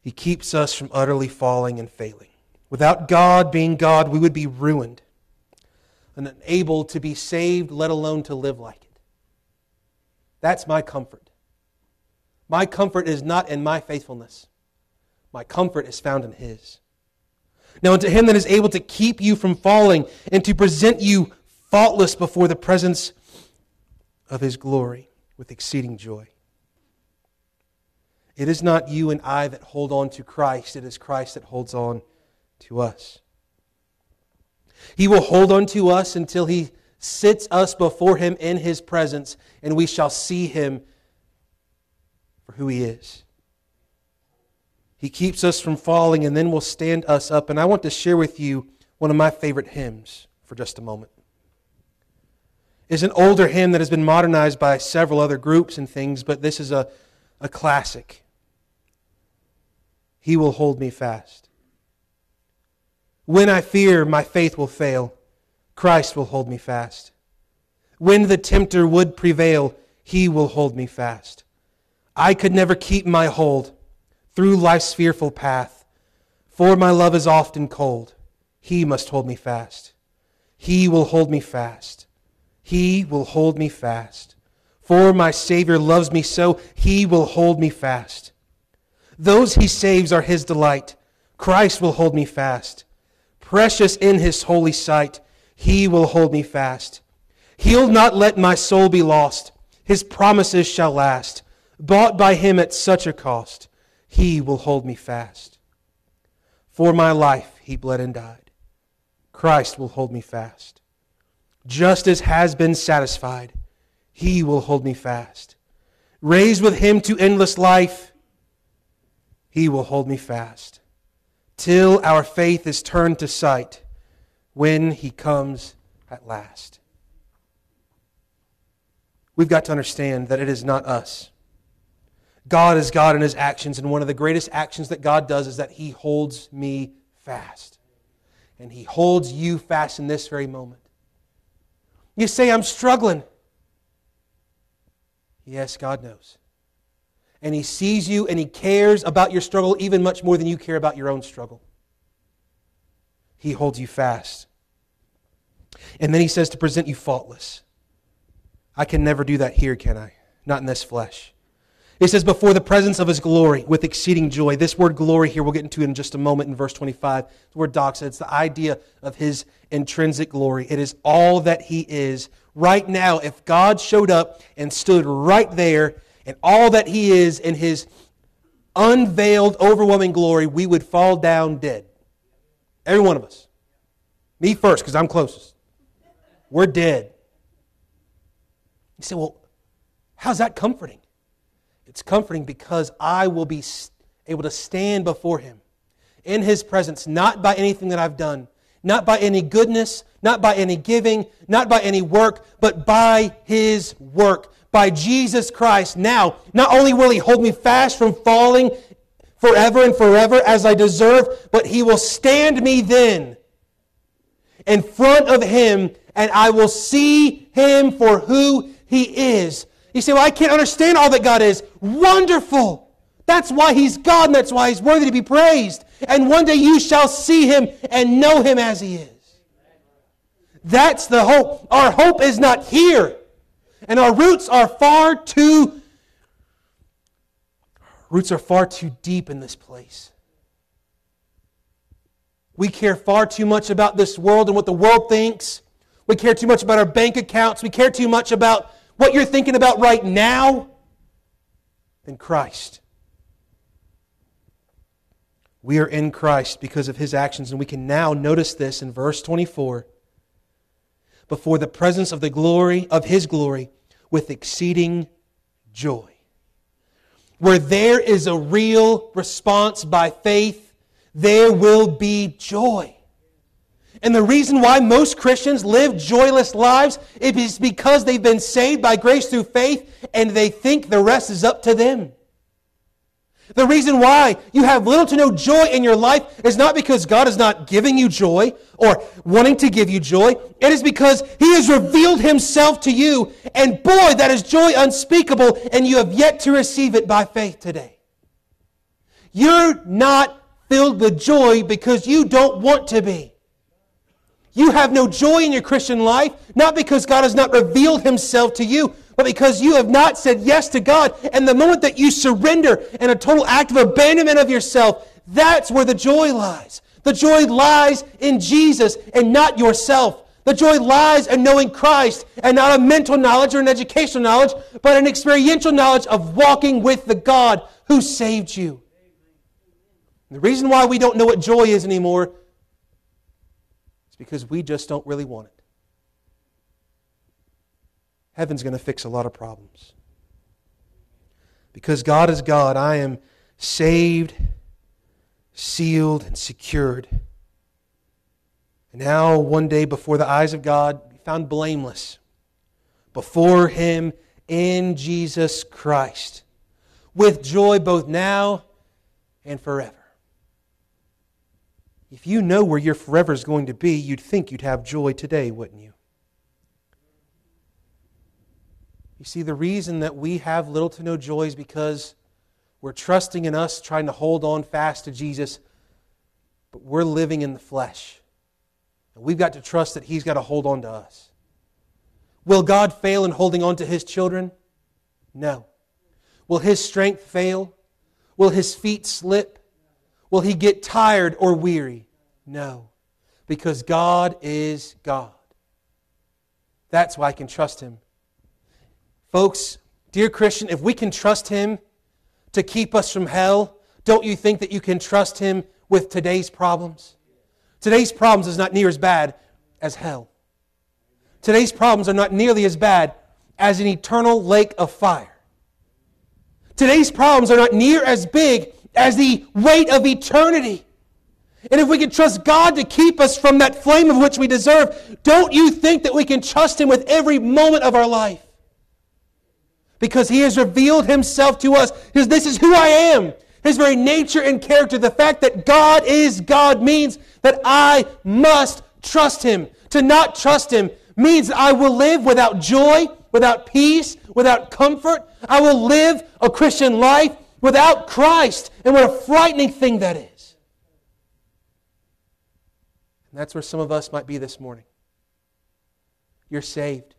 He keeps us from utterly falling and failing. Without God being God, we would be ruined and unable to be saved, let alone to live like it. That's my comfort. My comfort is not in my faithfulness, my comfort is found in His. Now, unto him that is able to keep you from falling and to present you faultless before the presence of his glory with exceeding joy. It is not you and I that hold on to Christ, it is Christ that holds on to us. He will hold on to us until he sits us before him in his presence, and we shall see him for who he is. He keeps us from falling and then will stand us up. And I want to share with you one of my favorite hymns for just a moment. It's an older hymn that has been modernized by several other groups and things, but this is a, a classic. He will hold me fast. When I fear my faith will fail, Christ will hold me fast. When the tempter would prevail, he will hold me fast. I could never keep my hold through life's fearful path, for my love is often cold. He must hold me fast. He will hold me fast. He will hold me fast. For my Savior loves me so, he will hold me fast. Those he saves are his delight. Christ will hold me fast. Precious in his holy sight, he will hold me fast. He'll not let my soul be lost. His promises shall last. Bought by him at such a cost, he will hold me fast. For my life he bled and died. Christ will hold me fast. Just as has been satisfied, he will hold me fast. Raised with him to endless life, he will hold me fast. Till our faith is turned to sight when he comes at last. We've got to understand that it is not us. God is God in his actions, and one of the greatest actions that God does is that he holds me fast. And he holds you fast in this very moment. You say, I'm struggling. Yes, God knows. And He sees you and He cares about your struggle even much more than you care about your own struggle. He holds you fast. And then He says to present you faultless. I can never do that here, can I? Not in this flesh. He says, before the presence of his glory with exceeding joy. This word glory here, we'll get into it in just a moment in verse 25. The word doxa, it's the idea of his intrinsic glory. It is all that he is. Right now, if God showed up and stood right there and all that he is in his unveiled, overwhelming glory, we would fall down dead. Every one of us. Me first, because I'm closest. We're dead. You say, well, how's that comforting? It's comforting because I will be able to stand before Him in His presence, not by anything that I've done, not by any goodness, not by any giving, not by any work, but by His work, by Jesus Christ. Now, not only will He hold me fast from falling forever and forever as I deserve, but He will stand me then in front of Him, and I will see Him for who He is you say, Well, I can't understand all that God is. Wonderful! That's why He's God and that's why He's worthy to be praised. And one day you shall see Him and know Him as He is. That's the hope. Our hope is not here. And our roots are far too roots are far too deep in this place. We care far too much about this world and what the world thinks. We care too much about our bank accounts. We care too much about what you're thinking about right now than Christ. We are in Christ because of his actions, and we can now notice this in verse 24. Before the presence of the glory of his glory with exceeding joy. Where there is a real response by faith, there will be joy. And the reason why most Christians live joyless lives is because they've been saved by grace through faith and they think the rest is up to them. The reason why you have little to no joy in your life is not because God is not giving you joy or wanting to give you joy. It is because He has revealed Himself to you. And boy, that is joy unspeakable, and you have yet to receive it by faith today. You're not filled with joy because you don't want to be. You have no joy in your Christian life, not because God has not revealed himself to you, but because you have not said yes to God. And the moment that you surrender in a total act of abandonment of yourself, that's where the joy lies. The joy lies in Jesus and not yourself. The joy lies in knowing Christ and not a mental knowledge or an educational knowledge, but an experiential knowledge of walking with the God who saved you. The reason why we don't know what joy is anymore because we just don't really want it. Heaven's going to fix a lot of problems. Because God is God, I am saved, sealed, and secured. And now, one day, before the eyes of God, found blameless before Him in Jesus Christ, with joy both now and forever. If you know where your forever is going to be, you'd think you'd have joy today, wouldn't you? You see, the reason that we have little to no joy is because we're trusting in us, trying to hold on fast to Jesus, but we're living in the flesh. And we've got to trust that He's got to hold on to us. Will God fail in holding on to His children? No. Will His strength fail? Will His feet slip? Will He get tired or weary? No. Because God is God. That's why I can trust Him. Folks, dear Christian, if we can trust Him to keep us from hell, don't you think that you can trust Him with today's problems? Today's problems is not near as bad as hell. Today's problems are not nearly as bad as an eternal lake of fire. Today's problems are not near as big as the weight of eternity. And if we can trust God to keep us from that flame of which we deserve, don't you think that we can trust Him with every moment of our life? Because He has revealed Himself to us. Because this is who I am. His very nature and character. The fact that God is God means that I must trust Him. To not trust Him means I will live without joy, without peace, without comfort. I will live a Christian life without Christ. And what a frightening thing that is. And that's where some of us might be this morning. You're saved.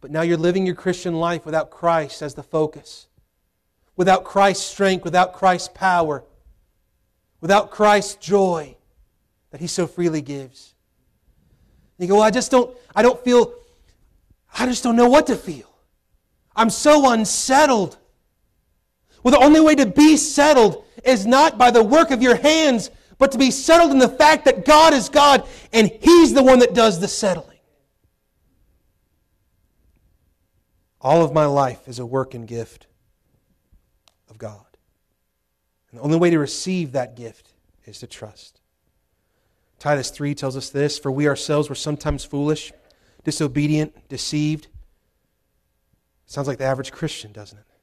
But now you're living your Christian life without Christ as the focus, without Christ's strength, without Christ's power, without Christ's joy that He so freely gives. You go, well, I just don't, I don't feel, I just don't know what to feel. I'm so unsettled. Well, the only way to be settled is not by the work of your hands, but to be settled in the fact that God is God and He's the one that does the settling. All of my life is a work and gift of God. And the only way to receive that gift is to trust. Titus 3 tells us this For we ourselves were sometimes foolish, disobedient, deceived. Sounds like the average Christian, doesn't it?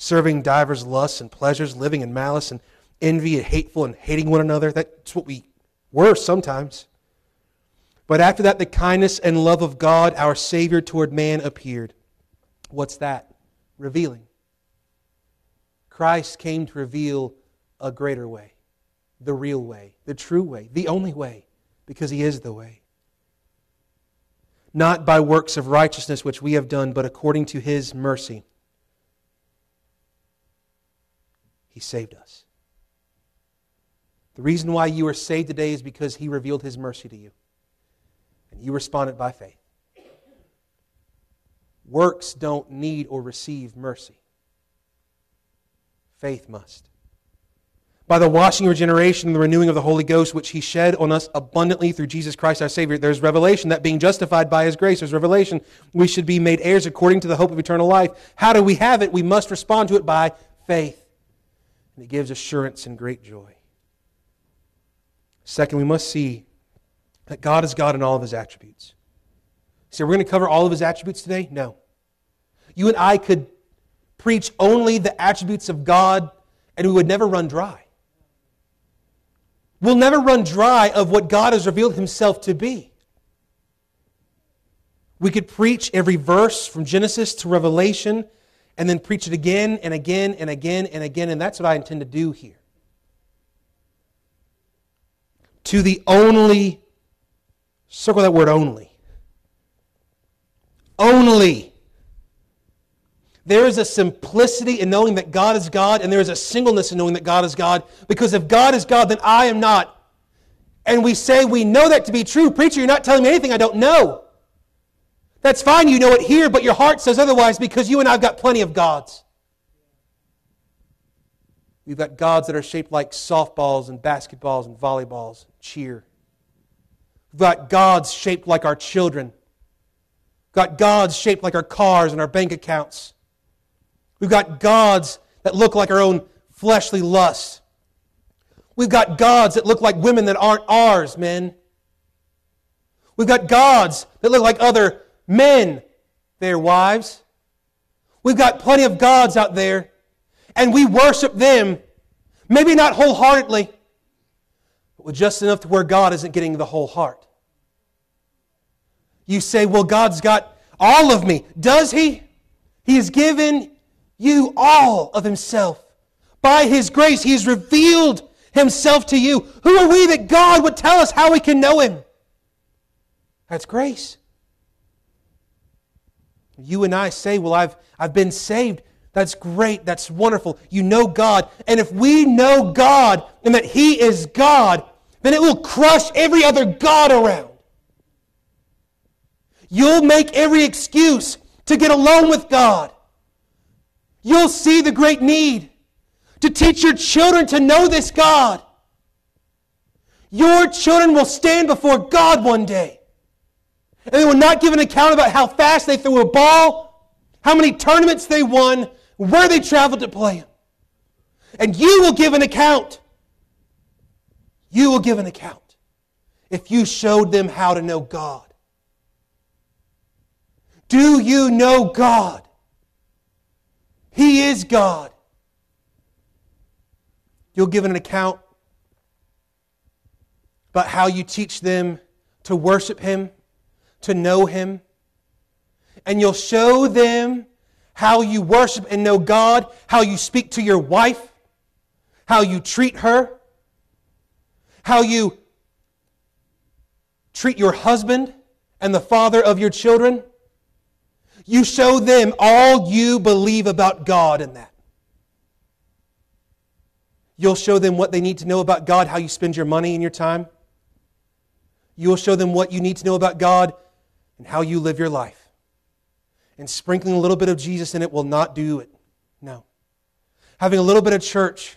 Serving divers lusts and pleasures, living in malice and envy and hateful and hating one another. That's what we were sometimes. But after that, the kindness and love of God, our Savior, toward man appeared. What's that? Revealing. Christ came to reveal a greater way, the real way, the true way, the only way, because He is the way. Not by works of righteousness which we have done, but according to His mercy. He saved us. The reason why you are saved today is because He revealed His mercy to you. And you responded by faith. Works don't need or receive mercy, faith must. By the washing, regeneration, and the renewing of the Holy Ghost, which He shed on us abundantly through Jesus Christ our Savior, there's revelation that being justified by His grace, there's revelation we should be made heirs according to the hope of eternal life. How do we have it? We must respond to it by faith. And it gives assurance and great joy. Second, we must see that God is God in all of his attributes. So we're going to cover all of his attributes today? No. You and I could preach only the attributes of God and we would never run dry. We'll never run dry of what God has revealed himself to be. We could preach every verse from Genesis to Revelation and then preach it again and again and again and again, and that's what I intend to do here. to the only, circle that word only. Only. There is a simplicity in knowing that God is God, and there is a singleness in knowing that God is God. Because if God is God, then I am not. And we say we know that to be true. Preacher, you're not telling me anything I don't know. That's fine, you know it here, but your heart says otherwise because you and I have got plenty of gods. We've got gods that are shaped like softballs and basketballs and volleyballs, cheer. We've got gods shaped like our children. We've got gods shaped like our cars and our bank accounts. We've got gods that look like our own fleshly lusts. We've got gods that look like women that aren't ours, men. We've got gods that look like other men, their wives. We've got plenty of gods out there and we worship them, maybe not wholeheartedly, but with just enough to where God isn't getting the whole heart. You say, well, God's got all of me. Does He? He has given you all of Himself. By His grace, He has revealed Himself to you. Who are we that God would tell us how we can know Him? That's grace. You and I say, Well, I've, I've been saved. That's great. That's wonderful. You know God. And if we know God and that He is God, then it will crush every other God around. You'll make every excuse to get alone with God. You'll see the great need to teach your children to know this God. Your children will stand before God one day. And they will not give an account about how fast they threw a ball, how many tournaments they won, where they traveled to play. And you will give an account. You will give an account if you showed them how to know God. Do you know God? He is God. You'll give an account about how you teach them to worship Him, to know Him. And you'll show them how you worship and know God, how you speak to your wife, how you treat her, how you treat your husband and the father of your children. You show them all you believe about God in that. You'll show them what they need to know about God, how you spend your money and your time. You'll show them what you need to know about God and how you live your life. And sprinkling a little bit of Jesus in it will not do it. No. Having a little bit of church,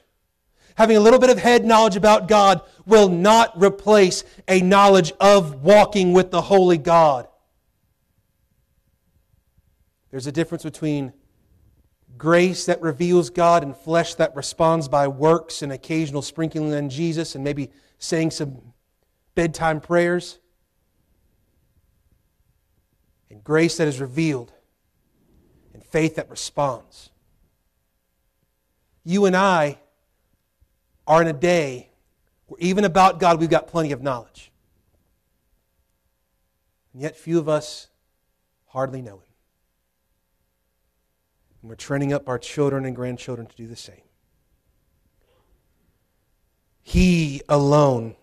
having a little bit of head knowledge about God will not replace a knowledge of walking with the holy God. There's a difference between grace that reveals God and flesh that responds by works and occasional sprinkling on Jesus and maybe saying some bedtime prayers. And grace that is revealed and faith that responds. You and I are in a day where even about God we've got plenty of knowledge. And yet few of us hardly know Him. And we're training up our children and grandchildren to do the same. He alone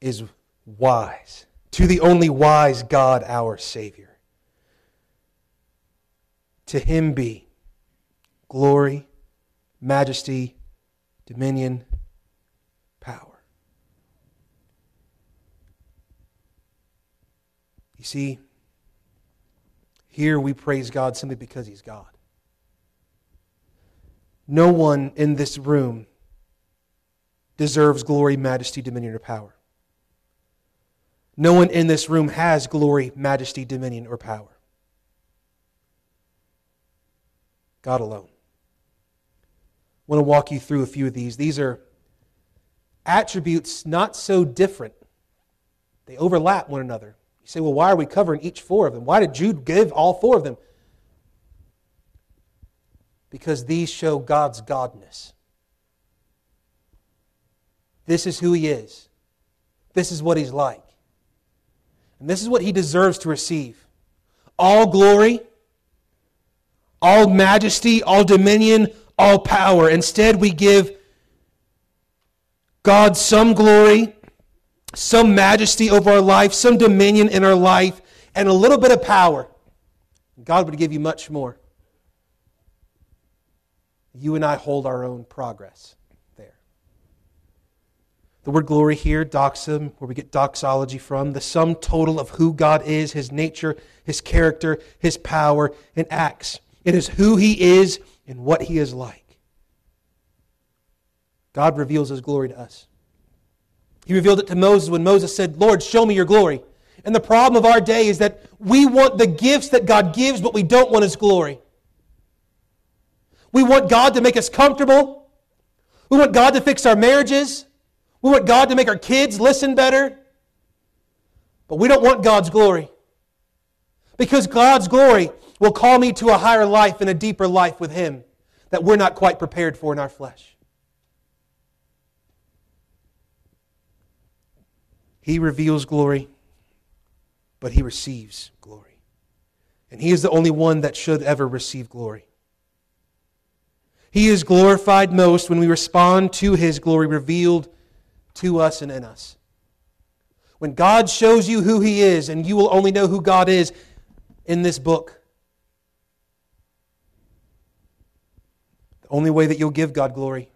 is wise, to the only wise God, our Savior. To him be glory, majesty, dominion, power. You see, here we praise God simply because He's God. No one in this room deserves glory, majesty, dominion, or power. No one in this room has glory, majesty, dominion, or power. God alone. I want to walk you through a few of these. These are attributes not so different, they overlap one another. You say, well, why are we covering each four of them? Why did Jude give all four of them? Because these show God's godness. This is who He is. This is what He's like. And this is what He deserves to receive all glory, all majesty, all dominion, all power. Instead, we give God some glory some majesty over our life, some dominion in our life, and a little bit of power, God would give you much more. You and I hold our own progress. The word glory here, doxa, where we get doxology from, the sum total of who God is, his nature, his character, his power, and acts. It is who he is and what he is like. God reveals his glory to us. He revealed it to Moses when Moses said, Lord, show me your glory. And the problem of our day is that we want the gifts that God gives, but we don't want His glory. We want God to make us comfortable. We want God to fix our marriages. We want God to make our kids listen better. But we don't want God's glory. Because God's glory will call me to a higher life and a deeper life with Him that we're not quite prepared for in our flesh. He reveals glory, but he receives glory. And He is the only one that should ever receive glory. He is glorified most when we respond to His glory revealed to us and in us. When God shows you who He is, and you will only know who God is in this book. The only way that you'll give God glory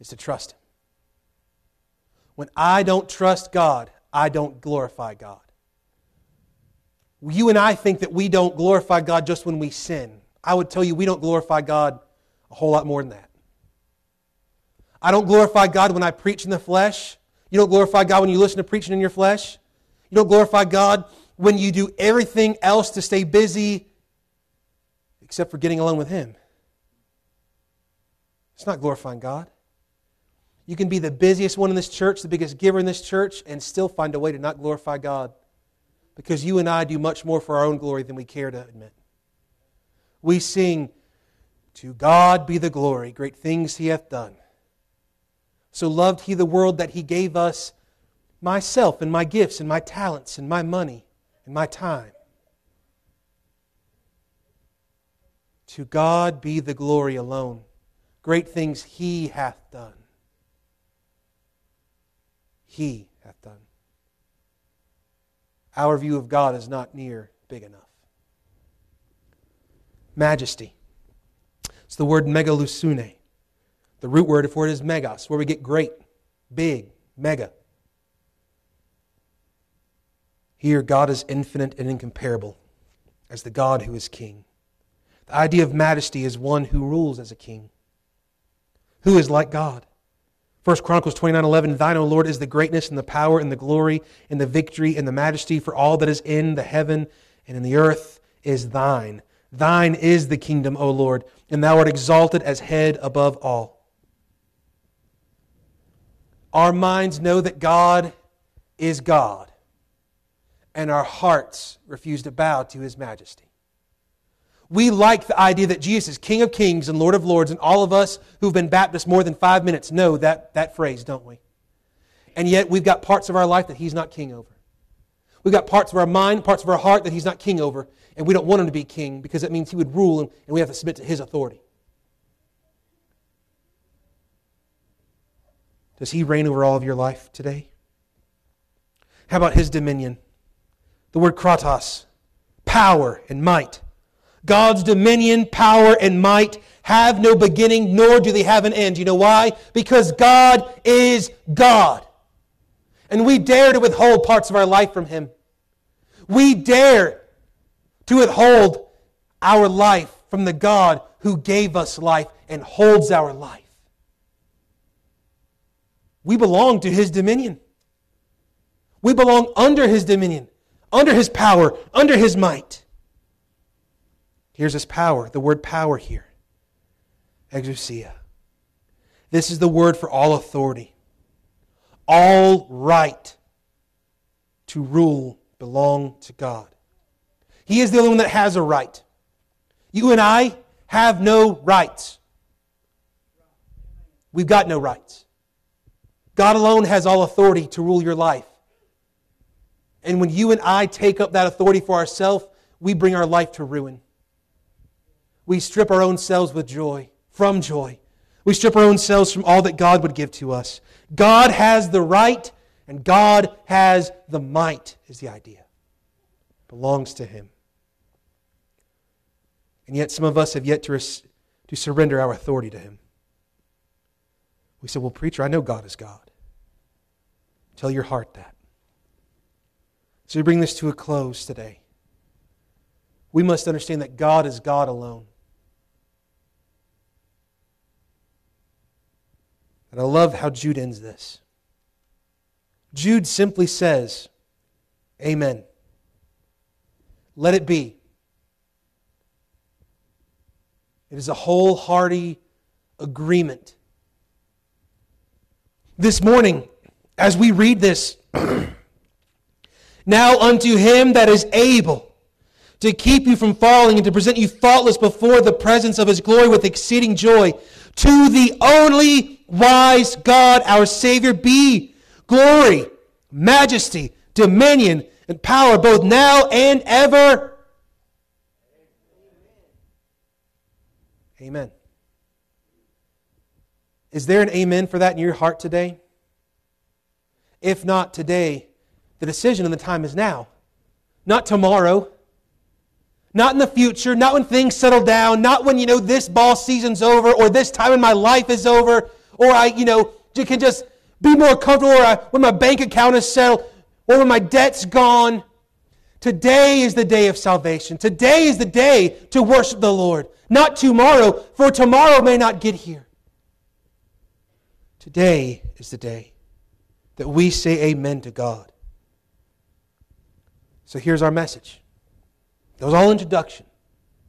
is to trust Him. When I don't trust God, I don't glorify God. You and I think that we don't glorify God just when we sin. I would tell you we don't glorify God a whole lot more than that. I don't glorify God when I preach in the flesh. You don't glorify God when you listen to preaching in your flesh. You don't glorify God when you do everything else to stay busy except for getting alone with Him. It's not glorifying God. You can be the busiest one in this church, the biggest giver in this church, and still find a way to not glorify God. Because you and I do much more for our own glory than we care to admit. We sing, To God be the glory, great things He hath done. So loved He the world that He gave us myself and my gifts and my talents and my money and my time. To God be the glory alone, great things He hath done. He hath done. Our view of God is not near big enough. Majesty. It's the word megalusune. The root word for it is megas, where we get great, big, mega. Here, God is infinite and incomparable as the God who is king. The idea of majesty is one who rules as a king. Who is like God? 1 Chronicles 29 11, Thine, O Lord, is the greatness and the power and the glory and the victory and the majesty, for all that is in the heaven and in the earth is thine. Thine is the kingdom, O Lord, and thou art exalted as head above all. Our minds know that God is God, and our hearts refuse to bow to his majesty. We like the idea that Jesus is King of Kings and Lord of Lords, and all of us who've been Baptist more than five minutes know that, that phrase, don't we? And yet we've got parts of our life that He's not King over. We've got parts of our mind, parts of our heart that He's not King over, and we don't want Him to be King because that means He would rule and we have to submit to His authority. Does He reign over all of your life today? How about His dominion? The word kratos, power and might. God's dominion, power, and might have no beginning, nor do they have an end. You know why? Because God is God. And we dare to withhold parts of our life from Him. We dare to withhold our life from the God who gave us life and holds our life. We belong to His dominion. We belong under His dominion, under His power, under His might. Here's his power, the word power here. Exousia. This is the word for all authority. All right to rule belong to God. He is the only one that has a right. You and I have no rights. We've got no rights. God alone has all authority to rule your life. And when you and I take up that authority for ourselves, we bring our life to ruin we strip our own selves with joy, from joy. We strip our own selves from all that God would give to us. God has the right and God has the might, is the idea. It belongs to Him. And yet, some of us have yet to, res- to surrender our authority to Him. We said, Well, preacher, I know God is God. Tell your heart that. So we bring this to a close today. We must understand that God is God alone. And I love how Jude ends this. Jude simply says, Amen. Let it be. It is a wholehearted agreement this morning as we read this. now unto him that is able to keep you from falling and to present you faultless before the presence of his glory with exceeding joy, to the only wise God our Savior be glory, majesty, dominion, and power both now and ever. Amen. Is there an amen for that in your heart today? If not today, the decision and the time is now. Not tomorrow. Not in the future, not when things settle down, not when, you know, this ball season's over or this time in my life is over or I, you know, can just be more comfortable or I, when my bank account is settled or when my debt's gone. Today is the day of salvation. Today is the day to worship the Lord. Not tomorrow, for tomorrow may not get here. Today is the day that we say amen to God. So here's our message. That was all introduction.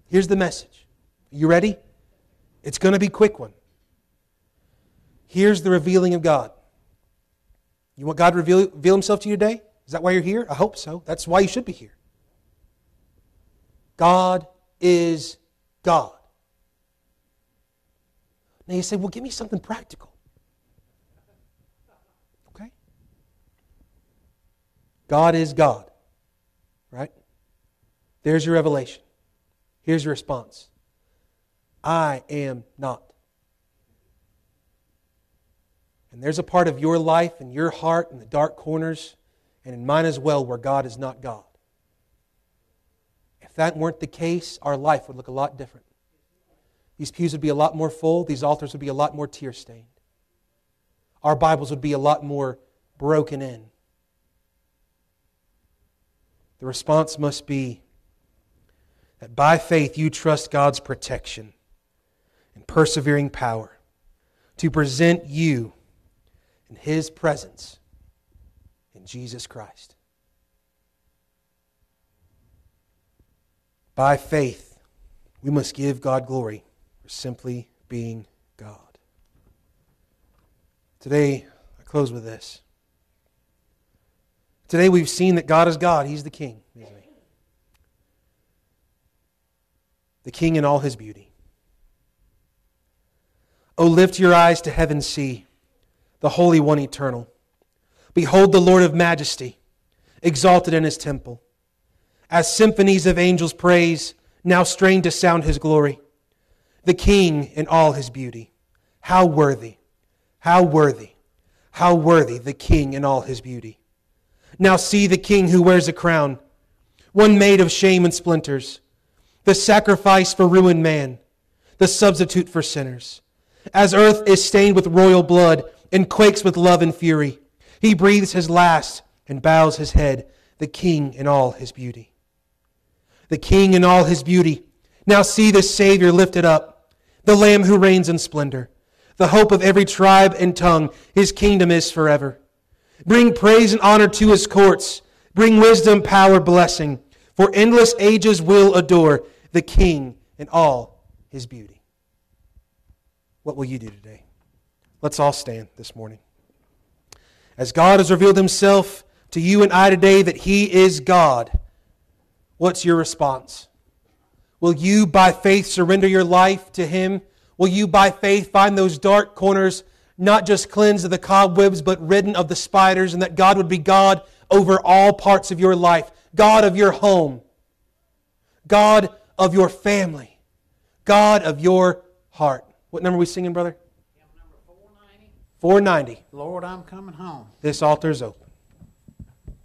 Here's the message. You ready? It's going to be quick one. Here's the revealing of God. You want God to reveal, reveal himself to you today? Is that why you're here? I hope so. That's why you should be here. God is God. Now you say, well, give me something practical. God is God. Right? There's your revelation. Here's your response I am not. And there's a part of your life and your heart in the dark corners, and in mine as well, where God is not God. If that weren't the case, our life would look a lot different. These pews would be a lot more full, these altars would be a lot more tear stained. Our Bibles would be a lot more broken in. The response must be that by faith you trust God's protection and persevering power to present you in His presence in Jesus Christ. By faith, we must give God glory for simply being God. Today, I close with this. Today, we've seen that God is God, He's the King, isn't He? The King in all His beauty. Oh, lift your eyes to heaven, see the Holy One eternal. Behold the Lord of majesty, exalted in his temple. As symphonies of angels praise, now strain to sound his glory. The King in all his beauty. How worthy, how worthy, how worthy the King in all his beauty. Now see the King who wears a crown, one made of shame and splinters, the sacrifice for ruined man, the substitute for sinners. As earth is stained with royal blood, and quakes with love and fury. He breathes his last and bows his head, the king in all his beauty. The king in all his beauty. Now see the Savior lifted up, the Lamb who reigns in splendor, the hope of every tribe and tongue. His kingdom is forever. Bring praise and honor to his courts. Bring wisdom, power, blessing. For endless ages will adore the King in all his beauty. What will you do today? Let's all stand this morning. As God has revealed himself to you and I today that he is God, what's your response? Will you, by faith, surrender your life to him? Will you, by faith, find those dark corners not just cleansed of the cobwebs, but ridden of the spiders, and that God would be God over all parts of your life, God of your home, God of your family, God of your heart? What number are we singing, brother? 490. Lord, I'm coming home. This altar is open.